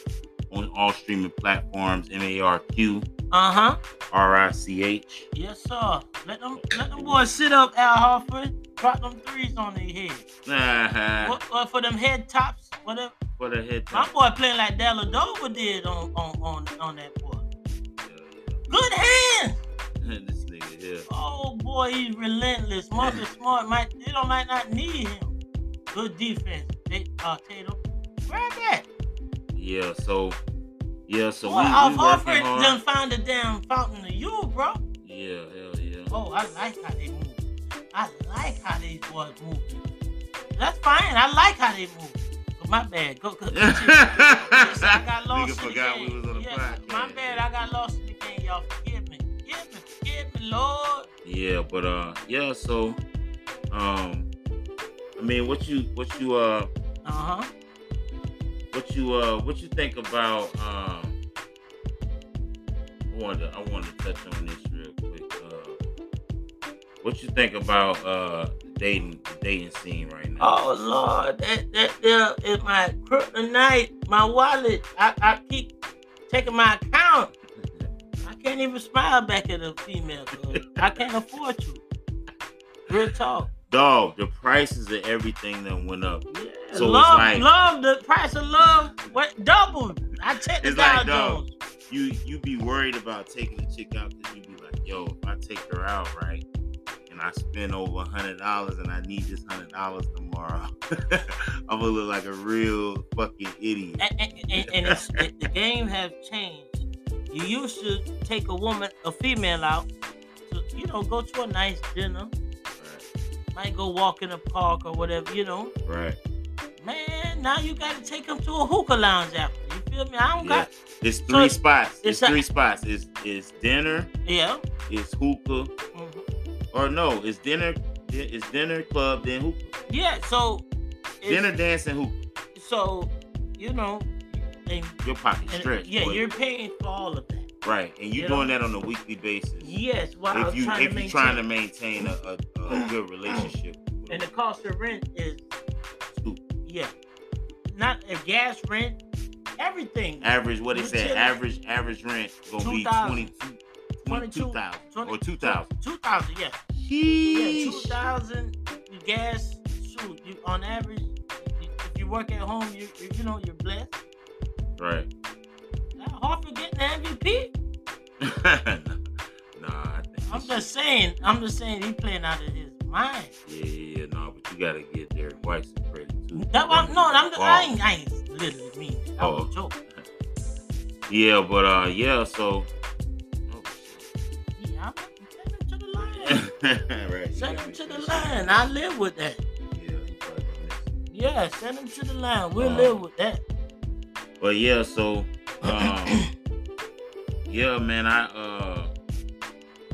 On all streaming platforms, M A R Q Uh huh. R I C H. Yes, sir. Let them let them boys sit up, Al Horford. Drop them threes on their head. Nah, What, what for them head tops? Whatever. for the head My boy playing like Dellavedova did on on on on that boy. Yeah, Good hands. yeah. *laughs* this nigga here. Oh boy, he's relentless. Marcus Smart might they don't might not need him. Good defense. They uh Tatum. Grab that. Yeah, so yeah, so boy, we, Al we working Horford hard. done found the damn fountain of you, bro. Yeah, hell yeah. Oh, I like how they move. I like how these boys move. that's fine. I like how they move. But my bad. Go. go, I got *laughs* lost Nigga forgot we was on the yeah, podcast. My bad. I got lost in the game. Y'all forgive me. Forgive me. Forgive me, Lord. Yeah, but uh, yeah. So, um, I mean, what you, what you, uh, Uh huh. what you, uh, what you think about? I wanted, to, I wanted to touch on this real quick. Uh, what you think about uh dating, the dating scene right now? Oh Lord, that that there is my kryptonite, my wallet. I, I keep taking my account. I can't even smile back at a female. I can't afford to. Real talk. Dog, the prices of everything that went up. Yeah. So it's love, like- love. The price of love went doubled. I checked the It's Dow like, dog. You you be worried about taking the chick out because you be like, yo, if I take her out right, and I spend over a hundred dollars and I need this hundred dollars tomorrow, *laughs* I'm gonna look like a real fucking idiot. And, and, and, and it's, it, the game have changed. You used to take a woman, a female out, to you know, go to a nice dinner. Might go walk in a park or whatever, you know. Right. Man, now you gotta take them to a hookah lounge after. Feel me? I don't Yeah. got It's three So, spots. It's, it's a- three spots. It's it's dinner, yeah. it's hookah, mhm. or no, it's dinner, it's dinner club, then hookah. Yeah, so Dinner, dancing and hookah. so you know and, Your pocket stretched. yeah, boy. you're paying for all of that. right, and you're you doing know? that on a weekly basis. Yes, while if you trying if to you're trying to maintain- a, a, a good relationship. and the cost of rent is yeah. Not a gas rent, everything. average what they said average average rent gonna be 2,000. 22 22,000 or 2,000. 2000, yeah. Yeah, 2000 you gas, shoot, you on average, you- if you work at home, you you, you know, you're blessed. Right. Now, Horford getting the MVP. *laughs* nah, I think I'm just saying, I'm just saying he playing out of his mind. Yeah, yeah, no, but you gotta get Derrick White some credit too. That, I'm, no, I'm. I ain't, I ain't literally mean that. That was Oh. a joke. Yeah, but uh, yeah, so. Oh, Yeah, I'm send him to the line. *laughs* right. Send him to the line. I live with that. Yeah, he probably gonna miss it. Yeah, send him to the line. We'll Uh, live with that. But yeah, so um, yeah, man, I uh,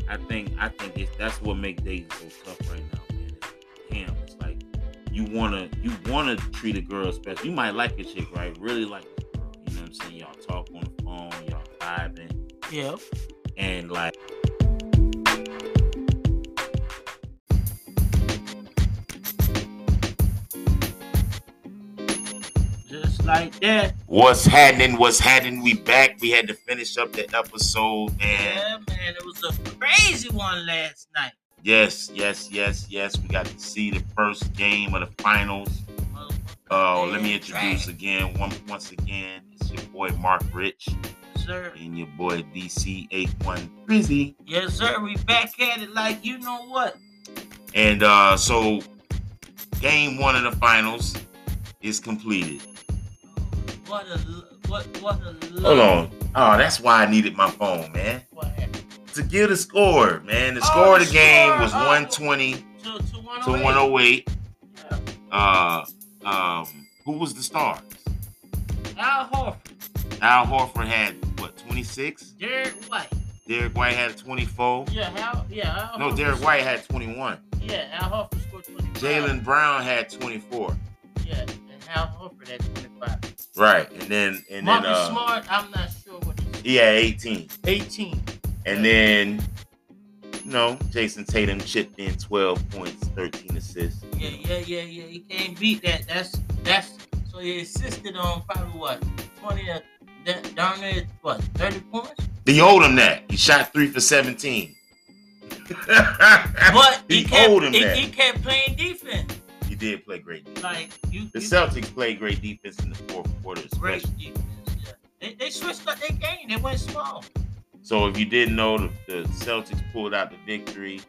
I think I think it's that's what makes dating so tough right now, man. It's, damn, it's like you wanna you wanna treat a girl special. You might like a chick, right? Really like this girl. You know what I'm saying? Y'all talk on the phone, y'all vibing, Yeah. and like. Just like that. What's happening? What's happening? We back. We had to finish up the episode, and Yeah, man. It was a crazy one last night. Yes, yes, yes, yes. We got to see the first game of the finals. Oh, let me introduce again. One, once again, it's your boy Mark Rich Sir. and your boy DC81 Rizzy. Yes, sir. We back at it like you know what. And uh, so, game one of the finals is completed. What a what what a Hold on. Oh, that's why I needed my phone, man. What? To give the score, man. The Oh, score of the game score. was Oh. 120 To to one to 108. Yeah. Uh, um, who was the stars? Al Horford, Al Horford had what 26. Derrick White. Derrick White had 24. Yeah, Al. Yeah, Al No, Horford Derrick White had 21. Yeah, Al Horford scored 25. Jaylen Brown had 24. Yeah, and Al Horford had 25. Right, and then and then Marcus uh, Smart, I'm not sure what. He had 18. 18. And then you know Jayson Tatum chipped in 12 points, 13 assists. Yeah, yeah, yeah, yeah. He can't beat that. That's that's. So he assisted on probably what 20 uh, da- down there what 30 points. He owed him that. He shot three for 17. But *laughs* he, he kept, owed him he, that. he kept playing defense. He did play great. defense. Like you, The you Celtics played great defense in the fourth quarter, great defense. Yeah. They, they switched up their game. They went small. So if you didn't know, the, the Celtics pulled out the victory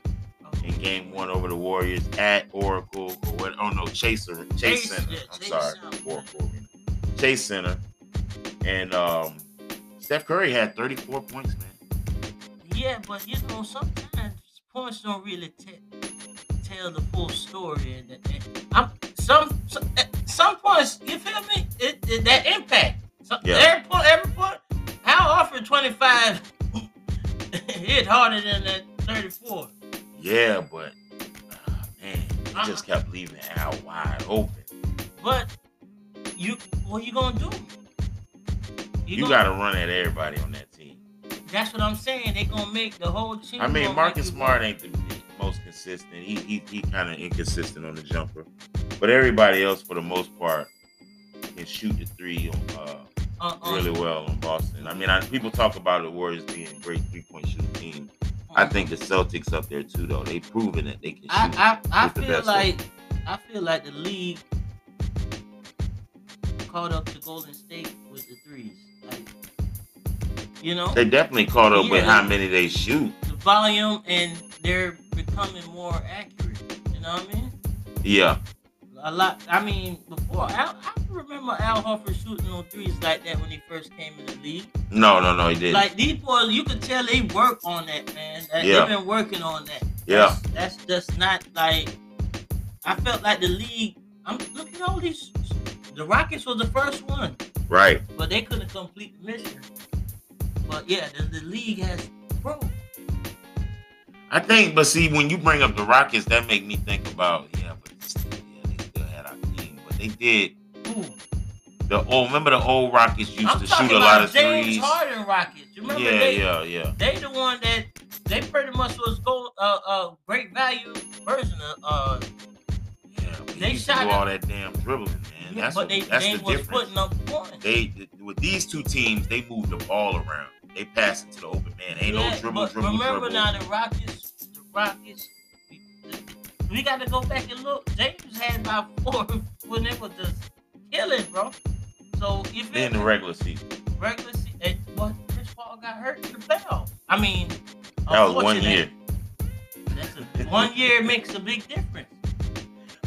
in Game One over the Warriors at Oracle or what? Oh no, Chaser, Chase, Chase, Center. yeah, I'm Chase sorry, Center. Oracle, Chase Center, and um, Steph Curry had 34 points, man. Yeah, but you know sometimes points don't really te- tell the full story. And, and I'm some, some some points, you feel me? It, it that impact. So Yeah. every point, every point. How often twenty five hit harder than that thirty four? Yeah, but ah, man, he Uh-uh. just kept leaving out wide open. But you, what you gonna do? You, gonna- got to run at everybody on that team. That's what I'm saying. They gonna make the whole team. I mean, Marcus Smart ain't the most consistent. He he, he kind of inconsistent on the jumper, but everybody else, for the most part, can shoot the three uh, uh-uh. really well in Boston. I mean, I, people talk about the Warriors being a great three point shooting team. I uh-huh. think the Celtics up there too, though. They've proven it. they can shoot. I I, I feel like I feel like the league caught up to Golden State with the threes. Like, you know, they definitely caught up with how many they shoot. the volume and they're becoming more accurate. You know what I mean? Yeah, A lot. I mean, before Al, I remember Al Horford shooting on threes like that when he first came in the league. no, no, no, he didn't. Like these boys, you could tell they work on that, man. That- Yeah. They've been working on that. yeah, That's, that's just not like. I felt like the league. I'm look at all these. The Rockets was the first one, right. but they couldn't complete the mission. But yeah, the, the league has grown. I think, but see, when you bring up the Rockets, that make me think about yeah, but they did Ooh. the old. Remember the old Rockets used I'm to shoot a lot of James threes. Harden Rockets. You remember Yeah, they, yeah, yeah. they the one that they pretty much was go uh, uh great value version of uh Yeah, They they used to shot all that damn dribbling, man. yeah, That's but what, they, that's they the was difference. putting up points. They with these two teams, they moved the ball around. They pass it to the open man. Ain't Yeah, no dribble, dribble, remember dribble. now the Rockets, the Rockets. We, got to go back and look. James had about four *laughs* when they was just killing, bro. So if in the regular season, regular season, what Chris Paul got hurt in the playoffs. I mean, that was one year. That's a, one year makes a big difference.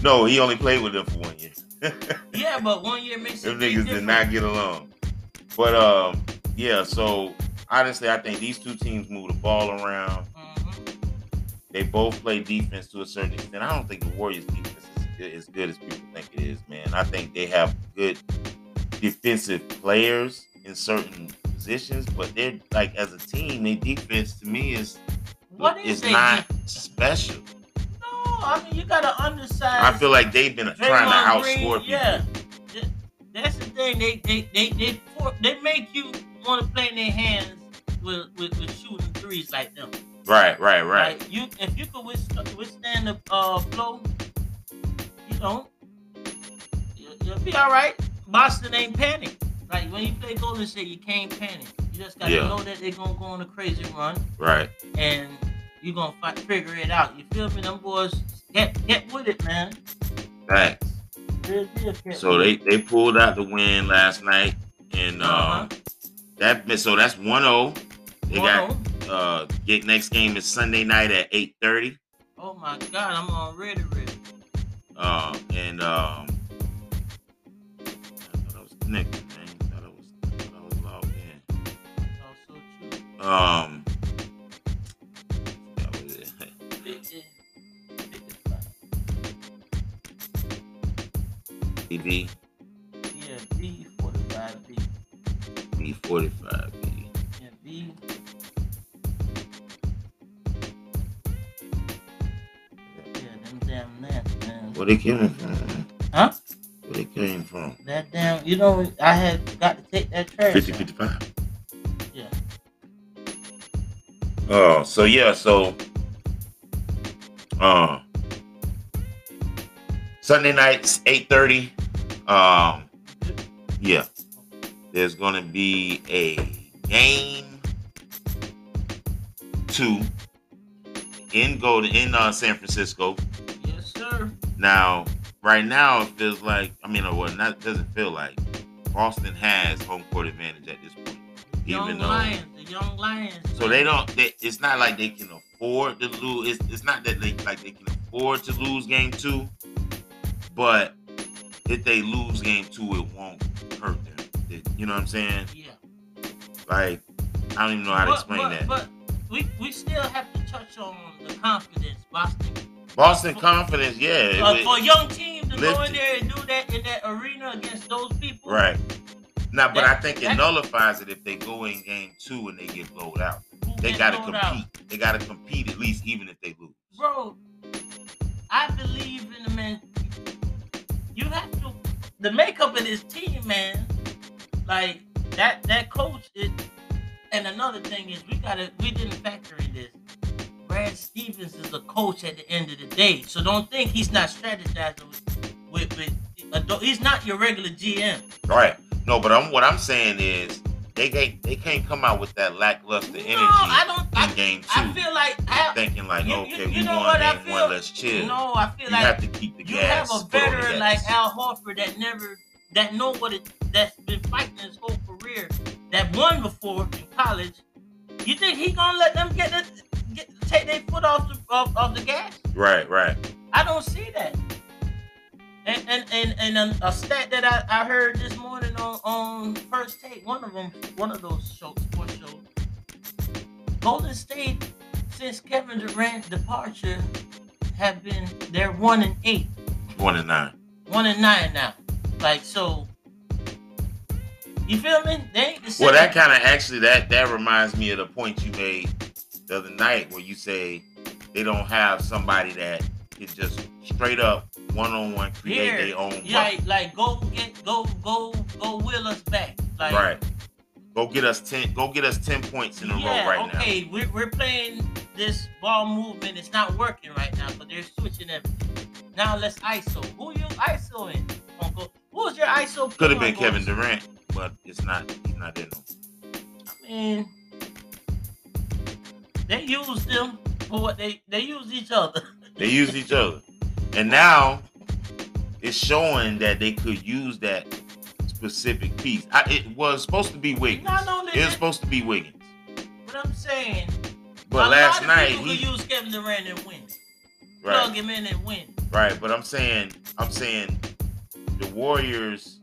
No, he only played with them for one year. *laughs* Yeah, but one year makes a Them niggas difference. did not get along. But um, yeah. So honestly, I think these two teams move the ball around. They both play defense to a certain extent. I don't think the Warriors defense is good, as good as people think it is, man. I think they have good defensive players in certain positions, but they're like as a team, their defense to me is What is is not special. No, I mean you got to undersize. I feel like they've been trying Draymond to Green, outscore people. Yeah, that's the thing. They they they they they make you want to play in their hands with, with with shooting threes like them. Right, right, right. Like you, if you could withstand, withstand the uh, flow, you know, you, you'll be all right. Boston ain't panic. Like when you play Golden State, you can't panic. You just gotta Yeah. know that they're gonna go on a crazy run Right. and you're gonna fi- figure it out. You feel me? Them boys get get with it, man. Facts. Real deal, get So they they pulled out the win last night, and Uh-huh. um, that so that's 1-0. They 1-0. Uh get next game is Sunday night at 8:30. Oh my God, I'm already ready. Uh, and um I thought I was connected, man. I thought I was, I thought I was logged in. Oh, so true. Um that was it. 50, 55. TV Yeah, B forty five B. B45 B. Yeah, Where they came from? Huh? Where they came from? That damn, you know, I had got to take that trash. 50 out. 55. Yeah. Oh, so yeah, so uh Sunday nights, 8:30. Um yeah. There's gonna be a game two in Golden in uh, San Francisco. Now, right now it feels like I mean, uh, well, not doesn't feel like Boston has home court advantage at this point. Young Even though Lions, the Young Lions. so they don't. They, it's not like they can afford to lose. It's, it's not that they like they can afford to lose game two, but if they lose game two, it won't hurt them. It- you know what I'm saying? Yeah. Like I don't even know how to But- explain but, that. But we, we still have to touch on the confidence Boston Boston confidence, yeah. Uh, for a young team to go in there and do that in that arena against those people. right. Now, but That- I think it that- nullifies it if they go in game two and they get blowed out. They got to compete. out. They got to compete at least, even if they lose. Bro, I believe in the man. You have to the makeup of this team, man. Like that that coach is and another thing is we gotta we didn't factor in this. Brad Stevens is a coach at the end of the day. So don't think he's not strategizing with with, with he's not your regular GM. Right. No, but I'm what I'm saying is they can't they can't come out with that lackluster energy No, I don't in I, game two, I feel like I, thinking like, you- you- okay, you we know won game feel? one, let's chill. no, I feel you like have to keep the you have gas. a foot on veteran like Al Horford that never that know what it that's been fighting his whole career that won before in college. You think he gonna let them get the, get take their foot off the off, off the gas? Right, right. I don't see that. And and and, and a, a stat that I, I heard this morning on on first take, one of them, one of those shows, sports shows. Golden State, since Kevin Durant's departure, have been they're one and eight One and nine. one and nine now. Like so, you feel me? They ain't the same. Well, that kind of actually that that reminds me of the point you made the other night where you say they don't have somebody that can just straight up one on one create Here, their own. yeah, like, like go get go go go will us back. Like right. Go get us ten. Go get us ten points in a yeah, row right now. okay, we're, we're playing this ball movement. It's not working right now, but they're switching everything. Now let's ISO. Who you ISOing. Uncle? Who's your ISO? Could have been Kevin Durant, but it's not. He's not in. I mean, they use them for what they they use each other. *laughs* They use each other, and now it's showing that they could use that specific piece. I, it was supposed to be Wiggins. It was supposed to be Wiggins, but I'm saying, but a last lot of night he could use Kevin Durant and win. right. Plug him in and win. Right, but I'm saying, I'm saying, the Warriors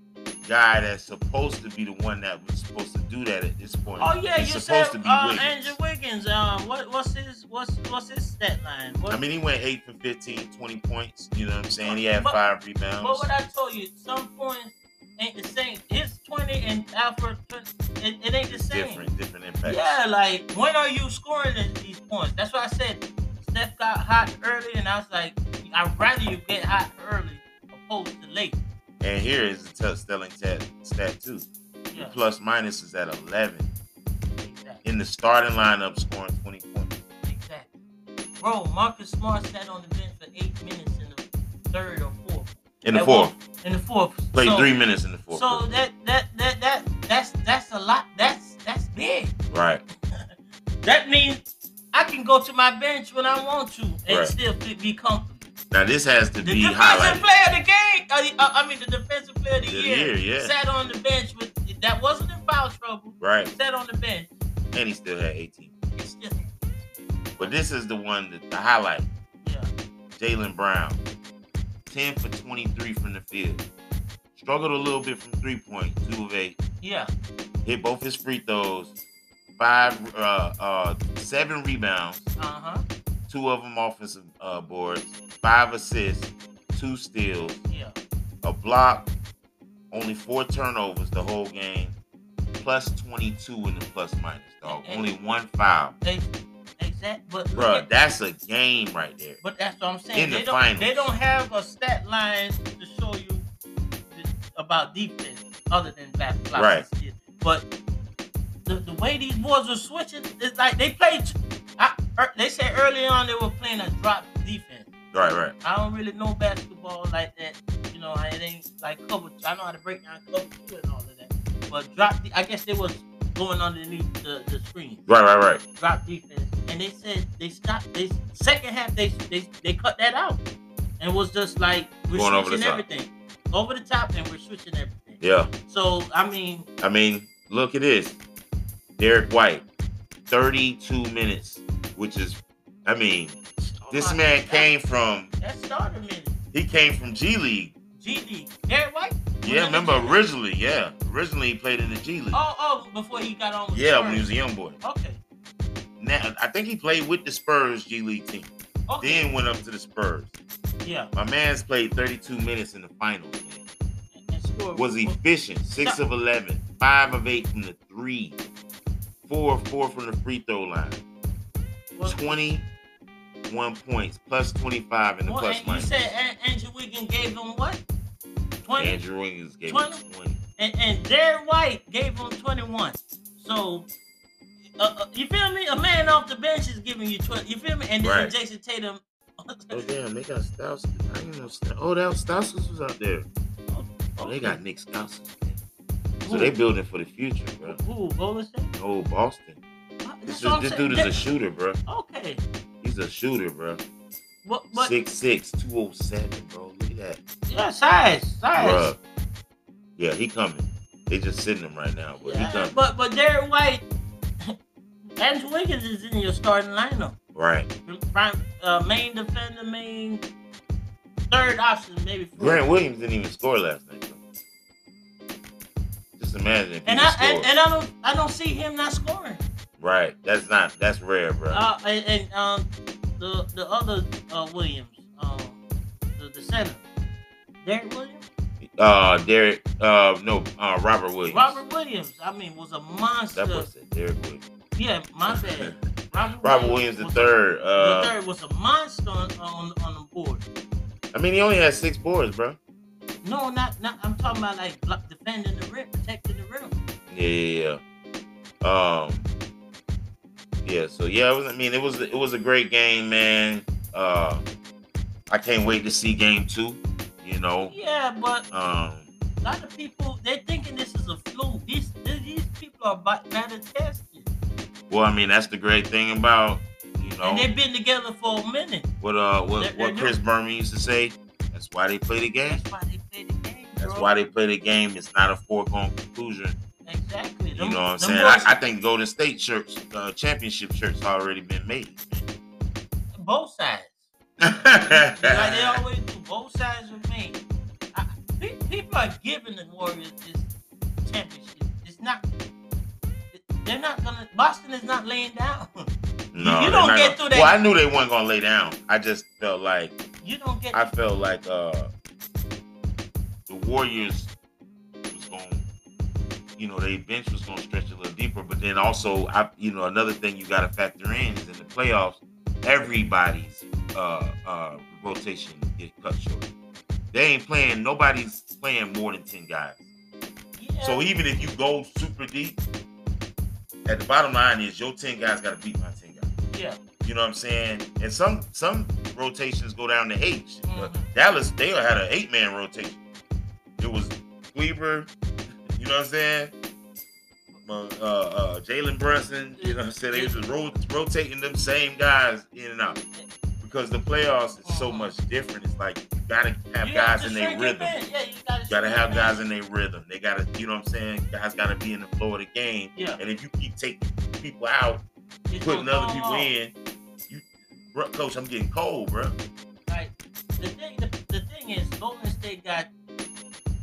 guy that's supposed to be the one that was supposed to do that at this point. Oh yeah, you supposed said to be uh, Wiggins. Andrew Wiggins. Um, what what's his what's what's his stat line? What, I mean, he went eight for 15, 20 points. You know what I'm saying? He had But- five but rebounds. what I told you, some points ain't the same. His twenty and Alfred, it, it ain't the same. different, different impacts. Yeah, like when are you scoring th- these points? That's why I said Steph got hot early, and I was like, I'd rather you get hot early opposed to late. And here is the t- stelling stat, stat too. The Yeah, plus minus is at 11 exactly, in the starting lineup, scoring 20 points. exactly. Bro, Marcus Smart sat on the bench for eight minutes in the third or fourth. In the fourth, In the fourth, played So- three minutes in the fourth. So that that that that that's that's a lot. That's that's big. right, *laughs* That means I can go to my bench when I want to and Right. still be comfortable. Now this has to The be defensive highlighted. player of the game, uh, uh, I mean the defensive player of the The year, year, yeah. sat on the bench with that wasn't in foul trouble. Right, Sat on the bench. and he still had 18. It's just But this is the one that the highlight. yeah. Jaylen Brown, 10 for 23 from the field. Struggled a little bit from three point, two of eight. Yeah. Hit both his free throws, five, uh, uh, seven rebounds, Uh-huh. Two of them offensive uh, boards, five assists, two steals, Yeah. a block, only four turnovers the whole game, plus 22 in the plus minus, dog. And- Only one foul. They exact but Bruh, that's a game right there. But that's what I'm saying. In the they don't finals. they don't have a stat line to show you about defense other than back blocks Right. But the, the way these boys are switching, it's like they played. They said early on they were playing a drop defense. Right, right. I don't really know basketball like that. You know, it ain't like cover. I know how to break down cover two and all of that. But drop, I guess they was going underneath the, the screen Right, right, right. drop defense, and they said they stopped. They second half they they they cut that out, and was just like we're Going over switching top. everything over the top, and we're switching everything. Yeah. So I mean, I mean, look at this. Derrick White, 32 minutes, which is, I mean, oh this man that- came from, That starter minute. he came from G League. G League. Derrick White. Yeah, remember originally, yeah. Originally he played in the G League. Oh, oh, before he got on. Yeah, the when he was a young boy. Okay. Now, I think he played with the Spurs G League team. Okay. Then went up to the Spurs. yeah. My man's played 32 minutes in the finals. Man. And scored. Was efficient. Six of 11. Five of eight from the three. Four of four from the free throw line. Was- 21 points plus 25 in the What, plus and you said Andrew Wiggins gave him what? 20? Andrew Wiggins gave 20? him 20. and, and Derrick White gave him 21. So, uh, uh, you feel me? A man off the bench is giving you 20. You feel me? And then Right. Jayson Tatum. Oh *laughs* damn, they got Stauskas. I didn't know. Sta- Oh, that Stauskas was out there. Oh, they got Nick Stauskas. So they building for the future, bro. Who? Golden State? Oh, Boston. That's This, what I'm this dude is a shooter, bro. Okay. He's a shooter, bro. But, but Six six, two oh seven, bro. Look at that, yeah, size, size. bro. Yeah, he coming. They just sitting him right now, but he coming. but but Derrick White, *laughs* Andrew Wiggins is in your starting lineup. Right. Prime, uh, main defender, main third option, maybe. fourth. Grant Williams didn't even score last night. Bro. Just imagine And I and, and I don't I don't see him not scoring. Right. That's not. That's rare, bro. Uh, and, and um, the the other uh, Williams, um, the, the center, Derek Williams, Uh, Derek. Uh, no. Uh, Robert Williams. Robert Williams. I mean, was a monster. That was it. Derek Williams. yeah, my bad. *laughs* Robert, Robert Williams the third. Uh, the third was a monster on, on on the board. I mean, he only had six boards, bro. No, not not. I'm talking about like defending the rim, protecting the rim. Yeah, yeah, yeah. Um, yeah. So yeah, it was. I mean, it was. It was a great game, man. Uh, I can't wait to see game two. You know. Yeah, but Um, a lot of people they're thinking this is a fluke. These these people are better tested, well, I mean, that's the great thing about you know and they've been together for a minute. what uh what They're- they're what Chris Berman used to say. That's why they play the game. That's why they play the game. That's bro. why they play the game. It's not a foregone conclusion. Exactly. You know what I'm saying? boys- I, I think Golden State shirts, uh, championship shirts, already been made. both sides. *laughs* like they always do. Both sides are made. I, people are giving the Warriors this championship. It's not. They're not gonna. Boston is not laying down. *laughs* No, You don't get gonna- through that- Well, I knew they weren't gonna lay down. I just felt like You don't get. I felt like uh the Warriors you know, their bench was gonna stretch a little deeper. But then also, I, you know, another thing you got to factor in is in the playoffs, everybody's uh uh rotation get cut short. They ain't playing. Nobody's playing more than ten guys. yeah, So even if you go super deep, at the bottom line is your ten guys got to beat my ten guys. yeah. You know what I'm saying? And some some rotations go down to eight. But Mhm. Dallas, they had an eight man rotation. It was Weaver, you know what I'm saying? Uh, uh, Jalen Brunson, you know what I'm saying? They was just ro- rotating them same guys in and out because the playoffs is so much different. It's like you gotta have You guys in their rhythm. Yeah, you gotta, You gotta have guys in their rhythm. They gotta, you know what I'm saying? Guys gotta be in the flow of the game. Yeah. And if you keep taking people out, It's putting other people in, you, bro, coach, I'm getting cold, bro. Like the thing, the, the thing is, Golden State got.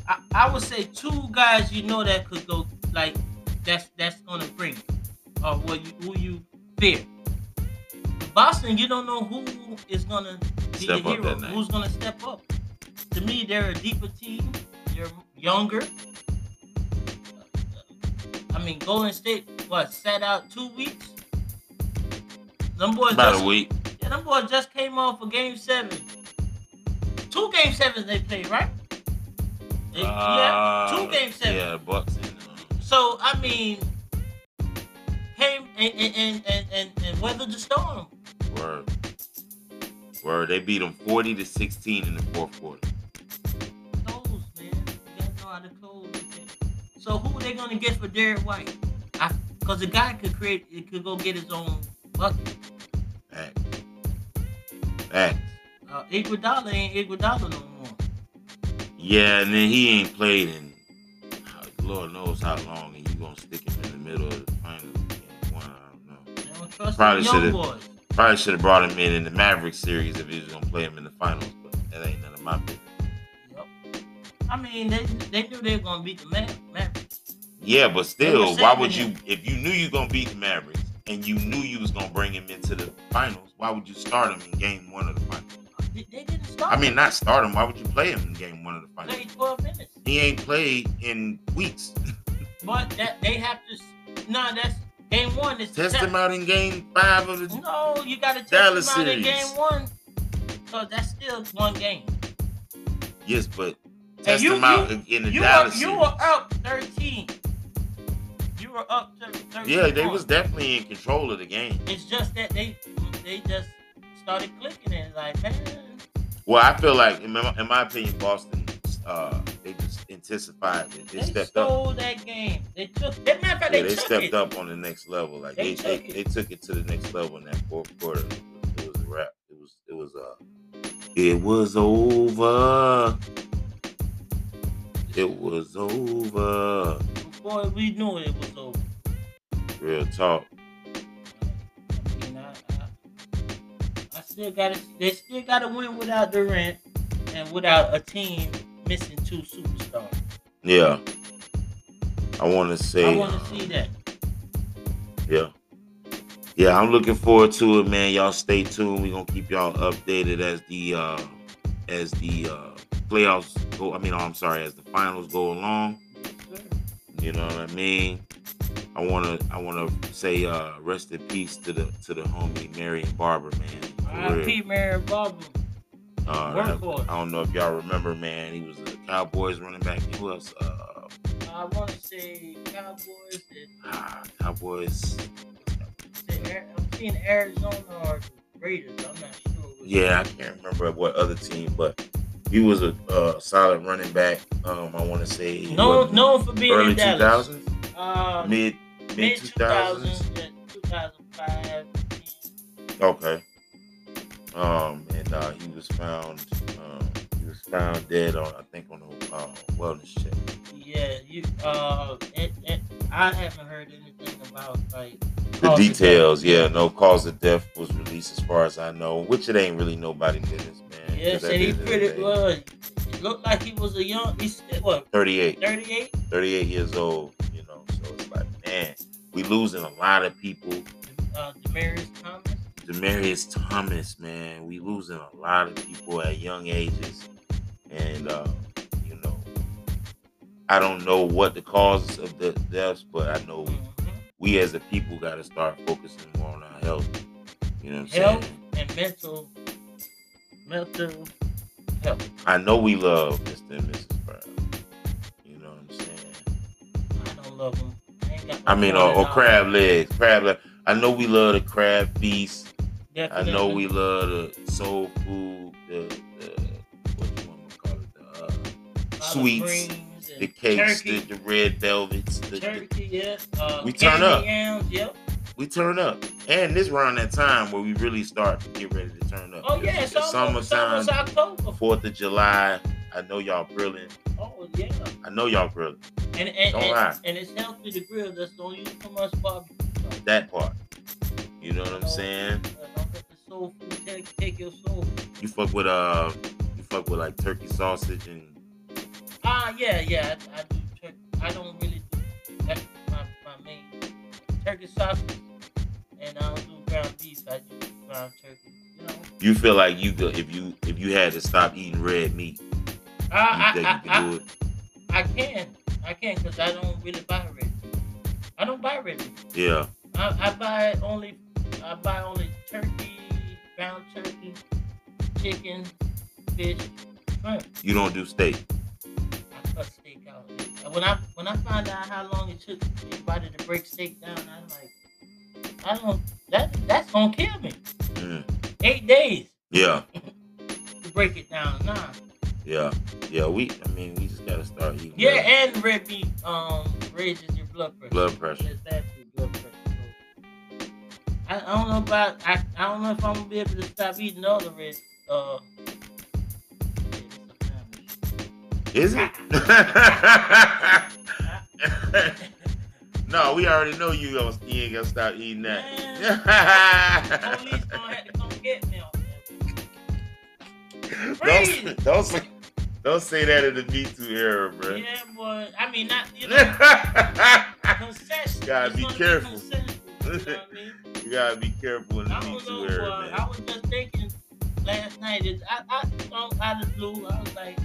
I, I would say two guys you know that could go like that's that's gonna bring or what you who you fear. Boston, you don't know who is gonna be Step the hero. Who's gonna step up? To me, they're a deeper team. They're younger. I mean, Golden State what sat out two weeks. Them boys About just- a week. yeah, them boys just came off a game seven. Two game sevens they played, right? Yeah, two Uh, game sevens. Yeah, Bucks uh, So I mean, came and and and and, and, the storm. Word. Word. They beat them 40 to 16 in the fourth quarter. Close, man. You gotta know how to close. So who are they gonna get for Derrick White? Because the guy could create, it could go get his own bucket. Facts. Facts. Uh, Iguodala ain't Iguodala no more. Yeah, and then he ain't played in uh, Lord knows how long, and you gonna stick him in the middle of the finals. Game one, I don't know. Don't Probably should've- Probably should have brought him in in the Maverick series if he was gonna play him in the finals, but that ain't none of my business. Yep. I mean, they they knew they were gonna beat the Ma- Mavericks. Yeah, but still, why would you? If you knew you were gonna beat the Mavericks, and you knew you was gonna bring him into the finals, why would you start him in game one of the finals? They, didn't start. I mean, not start him. Why would you play him in game one of the finals? play 12 minutes. He ain't played in weeks. *laughs* But that they have to. No, that's game one. Is Test him out in game five of the. No, you got to test Dallas him out in game one. So that's still one game. Yes, but test you- him out you- in the You were, Dallas you were up 13. You were up to 13. Yeah, they was definitely in control of the game. It's just that they they just started clicking and like, man, Well, I feel like, in my, in my opinion, Boston, uh, they just intensified it. They, they, stepped up. stole that game. They took. As matter of fact, Yeah, they, they stepped it. up on the next level. Like They they, they, took it. they took it to the next level in that fourth quarter. It was a wrap. It was it was uh it was over. It was over. Boy, we knew it was over. Real talk. Still got. They still got to win without Durant and without a team missing two superstars. Yeah. I want to say. I want to see that. Yeah. Yeah, I'm looking forward to it, man. Y'all stay tuned. We're gonna keep y'all updated as the uh as the uh playoffs go. I mean, I'm sorry, as the finals go along. You know what I mean? I wanna I wanna say uh rest in peace to the to the homie Marion Barber, man. Real. R.I.P. Mary. Uh. I don't know if y'all remember, man. He was a Cowboys running back. Who else? Uh, I want to say Cowboys. Ah, Cowboys. I'm seeing Arizona or Raiders. I'm not sure. Yeah, I can't remember what other team, but he was a uh, solid running back. Um, I want to say Known, what, known for being early in two Dallas. Uh, mid mid mid 2000s. 2000 2005. Okay. Um, and uh, he was found. Um, he was found dead on, I think, on a uh, wellness check. Yeah, you. Uh, it, it, I haven't heard anything about like The details, yeah, no cause of death was released as far as I know, which it ain't really nobody business, man. Yeah, said he pretty well. It looked like he was a young. He's what 38, 38. 38 years old, you know. So it's like, man, we losing a lot of people. Uh, Demaryius Thomas. Demaryius Thomas, man, we losing a lot of people at young ages, and uh, you know, I don't know what the cause of the deaths, but I know Mhm. we as a people got to start focusing more on our health. You know what I'm Health saying? and mental, mental health. I know we love Mr. and Mrs. Brown. You know what I'm saying? I don't love them. I, I mean, or, or crab legs, crab leg. I know we love the crab feast. I know we love the soul food, the, the what you want to call it, the uh, sweets, the cakes, the, the red velvets. The, the- turkey, yeah. Uh, We turn up. Yams, yep. we turn up, and this around that time where we really start to get ready to turn up. Oh yeah, It's it's it's October. Fourth of July. I know y'all grilling. Oh yeah. I know y'all grilling. And and, Don't and, lie. and it's healthy to grill. That's don't use too much barbecue. That part. You know what I'm saying? Uh, the soul food take, take your soul. You fuck with uh, you fuck with like turkey sausage and Ah, yeah, yeah. I, I do. Tur- I don't really do. That's my, my main turkey sausage, and I don't do ground beef. I do ground turkey. You know. you feel like you could if you if you had to stop eating red meat, you I think I, can I. I, I can. I can because I don't really buy red meat. I don't buy red meat. Yeah. I, I buy only. I buy only turkey, ground turkey, chicken, fish, shrimp. You don't do steak. I cut steak out. And When I when I find out how long it took everybody to break steak down, I'm like, I don't. That that's gonna kill me. Mm. Eight days Yeah. *laughs* to break it down. Nah. Yeah. Yeah. We. I mean, we just gotta start eating. Yeah, and red meat um raises your blood pressure. Blood pressure. It's bad your blood pressure. I, I don't know about. I, I don't know if I'm gonna be able to stop eating all the red. Uh. yeah, it's a family. Is it? *laughs* no, we already know you gonna you ain't gonna stop eating that. Police gonna have to come get me don't, don't say don't say that in the Me Too era, bro. Yeah, boy. I mean, not you know, *laughs* concession. Gotta be careful. consensual. what I mean? You gotta be careful in the I Me don't know. era, Uh, man. I was just thinking last night. I, I, out of the blue, I was like,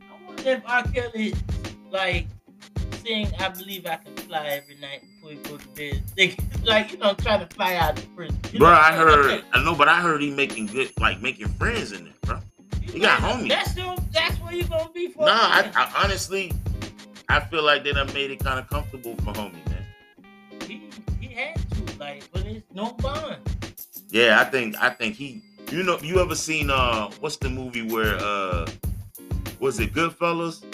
I wonder if R. Kelly, like, sing "I Believe I Can Fly" every night before he go to bed. *laughs* Think- like, you know, try to fly out of prison. You Bro, know, I heard. I know, but I heard he making good, like making friends in there, bro. He got homies. That's that's where you gonna be for. Nah, I. I honestly, I feel like they done made it kind of comfortable for homie, like, but it's no bond. Yeah, I think, I think he. You know, you ever seen uh, what's the movie where uh, was it Goodfellas?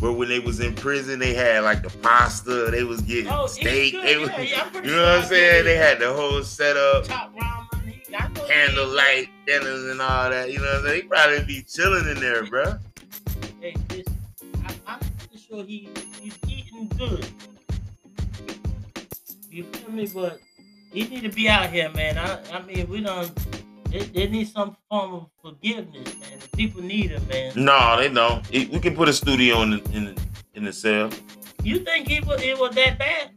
Where when they was in prison, they had like the pasta, they was getting Oh, steak, they was, yeah, *laughs* you sure know what I'm saying? They had the whole setup. top ramen. He, I know he- candlelight dinners and all that. You know what I'm saying? He probably be chilling in there, bro. Hey, this, I, I'm pretty sure he he's eating good. You feel me? But he need to be out here, man. I, I mean, we don't. They, they need some form of forgiveness, man. The people need him, man. No, they don't. It- we can put a studio in the in the, in the cell. You think he was it was that bad?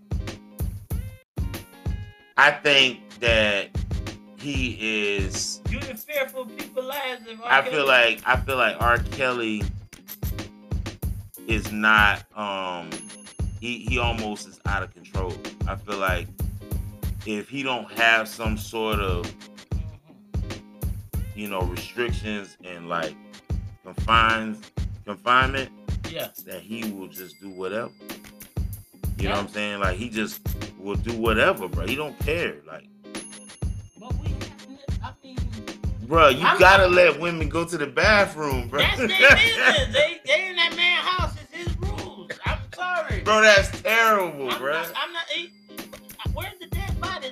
I think that he is. You in fear for people's lives? I feel like I feel like R. Kelly is not. Um, he he almost is out of control. I feel like if he don't have some sort of you know restrictions and like confines confinement Yeah. that he will just do whatever. You know what I'm saying? Like he just will do whatever, bro. He don't care. Like, But we. I mean, bro, you I'm- gotta let women go to the bathroom, bro. that's their *laughs* business. They they in that man house. It's his rules. I'm sorry. bro, that's terrible, I'm bro. not. I'm not. he- Where's the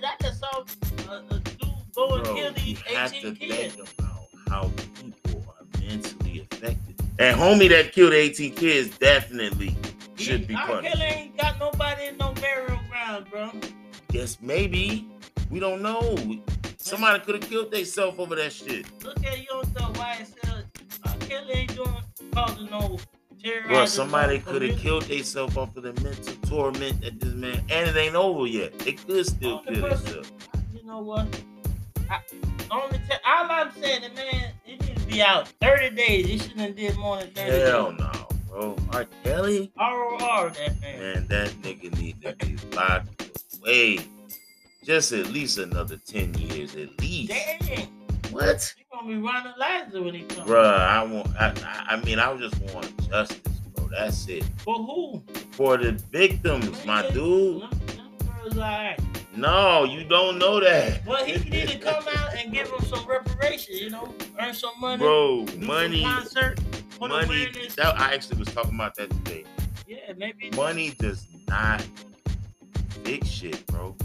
bodies? I just saw a, a dude go and Bro, kill you these have to 18 kids. think about how people are mentally affected. And homie that killed 18 kids definitely should be punished. Kelly ain't got nobody in no burial ground, bro. Yes, maybe. We don't know. Somebody could have killed themselves over that shit. Look at your stuff. Why it says R. Kelly ain't doing causing no. Bro, somebody could have killed themselves off of the mental torment that this man, and it ain't over yet. They could still Only kill themselves. You know what? I, only te- all I'm saying, the man, he needs to be out 30 days. He shouldn't have did more than 30 Hell days. no, bro. R. Kelly, ROR, that man. man, that nigga need to be locked away. Just at least another 10 years, at least. Dang. What? He gonna be running Liza when he comes. Bruh, I want, I, I- I mean, I just want justice, bro. That's it. For who? For the victims, my dude. Them, them girls. No, you don't know that. Well, he need to come out and give them some reparation, you know, earn some money. Bro, do some money, concert, put money. That, I actually was talking about that today. Yeah, maybe. Money does not fix shit, bro.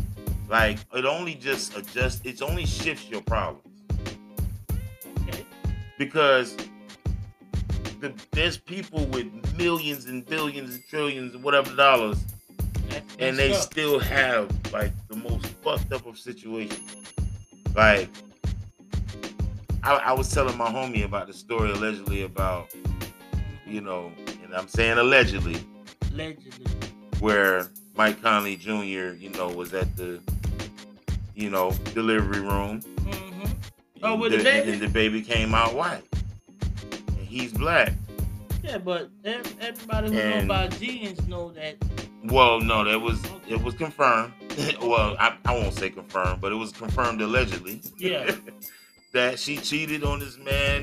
Like it only just adjusts. It only shifts your problems Okay. Because the, there's people with millions and billions and trillions and whatever dollars, and they up. still have like the most fucked up of situations. Like I, I was telling my homie about the story allegedly about you know, and I'm saying allegedly Allegedly. where Mike Conley Jr. you know was at the you know delivery room. Oh, with and the baby? and the baby came out white, and he's black. Yeah, but everybody who And- know about genes know that. Well, no, that was it was confirmed. *laughs* well, I, I won't say confirmed, but it was confirmed allegedly. Yeah. *laughs* that she cheated on this man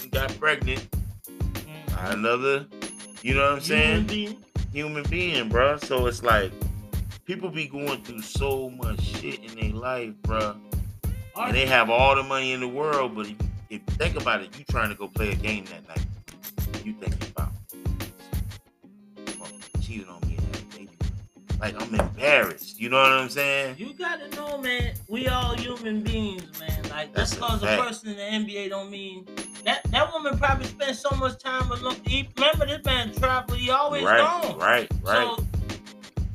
and got pregnant mm, another, you know what I'm human saying? being. Human being, bro. So it's like people be going through so much shit in their life, bro. And they have all the money in the world, but if, if you think about it, you trying to go play a game that night. You thinking about "Fuck, cheated on me and had a baby. Like I'm embarrassed. You know what I'm saying? You gotta know, man. We all human beings, man. Like That's just a because a, fact. person in the NBA don't mean that that woman probably spent so much time alone. He, remember this man traveled. He always right, gone. right, right. So,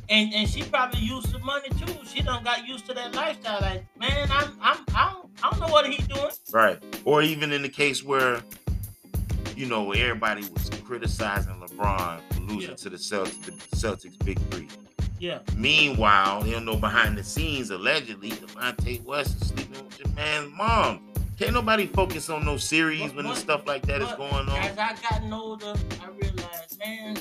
and and she probably used the money too. She done got used to that lifestyle. Like, man, I'm I'm I don't, I don't know what he doing. Right. Or even in the case where, you know, everybody was criticizing LeBron for losing Yeah. to the Celtics, the Celtics big three. Yeah. Meanwhile, you know, behind the scenes, allegedly, Delonte West is sleeping with your man's mom. Can't nobody focus on no series But- when but- stuff like that is But going on. As I gotten older, I realized, man,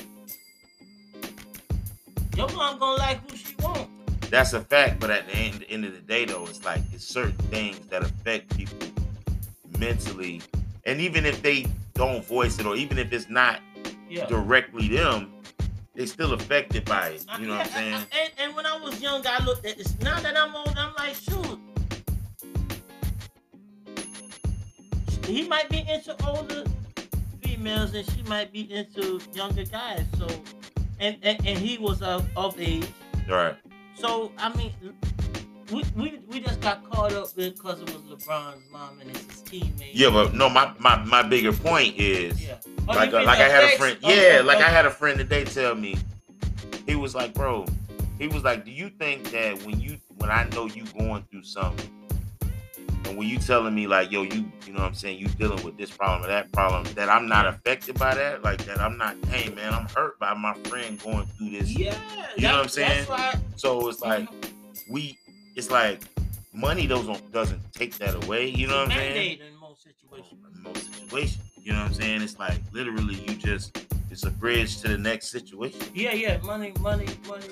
your mom gonna like who she want. That's a fact, but at the end, end of the day, though, it's like it's certain things that affect people mentally, and even if they don't voice it, or even if it's not Yeah. directly them, they still affected by it. You know what I'm saying? I- *laughs* I- and, and when I was young, I looked at this. Now that I'm old, I'm like, shoot. He might be into older females, and she might be into younger guys. So, and and, and he was of, of age. Right. So I mean, we, we we just got caught up because it was LeBron's mom and his teammate. Yeah, but no, my my, my bigger point is Yeah. Oh, like uh, like I had a friend. Yeah, like I had a friend today tell me. He was like, bro. He was like, do you think that when you when I know you going through something, and when you telling me like, yo, you you know what I'm saying, you dealing with this problem or that problem, that I'm not affected by that, like that I'm not. Hey man, I'm hurt by my friend going through this. Yeah. You know what I'm saying? That's why. So it's like we. It's like money doesn't doesn't take that away. You know what I'm saying? In most situations. in most situations. You know what I'm saying? It's like literally you just it's a bridge to the next situation. Yeah, yeah, money, money, money,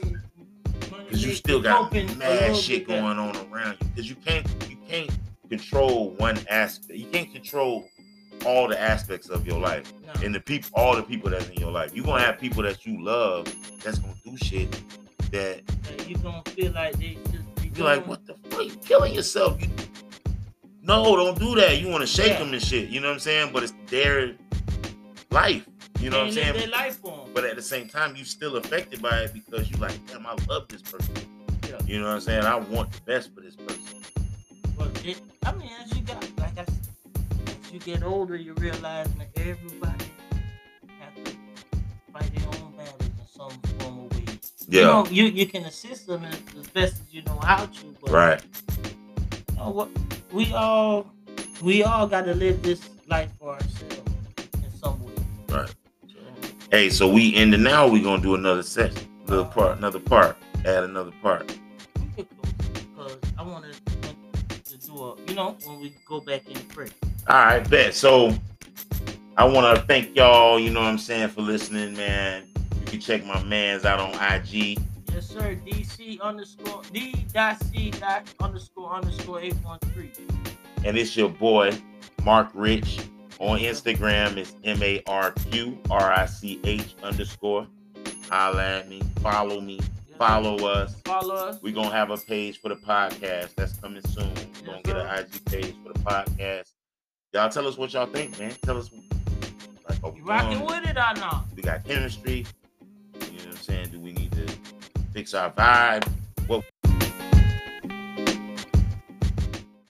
money. Because you still got mad shit going on around you. Because you can't you can't control one aspect. You can't control all the aspects of your life. No. And the people all the people that's in your life. You're gonna have people that you love that's gonna do shit that Like, you gonna feel like they just be you're like, what the fuck? You killing yourself. You no, don't do that. You want to shake Yeah. them and shit. You know what I'm saying? But it's their life. You know what I'm saying? Their life on. But at the same time, you still affected by it because you're like, damn, I love this person. Yeah. You know what I'm saying? I want the best for this person. I mean, as you got, like I said, as you get older, you realize that everybody has to fight their own battles in some form of way. You know, you, you can assist them as, as best as you know how to, but right. you know what? We all, we all got to live this life for ourselves in some way. Right. So, Hey, so we ended now. We're gonna do another session, little uh, part, another part, add another part. we could close it because I want to, to do a, you know, when we go back in pray. All right, bet. So I want to thank y'all. You know what I'm saying for listening, man. You can check my man's out on IG. Yes, sir. DC underscore D dot C dot underscore underscore eight one three. and it's your boy Mark Rich on Instagram. It's M A R Q R I C H underscore. Holla at me, follow me, follow us. Follow us. We're gonna have a page for the podcast that's coming soon. We're gonna get an IG page for the podcast. Y'all tell us what y'all think, man. Tell us like are we You rocking with it or not? we got chemistry. You know what I'm saying? Do we need to fix our vibe? What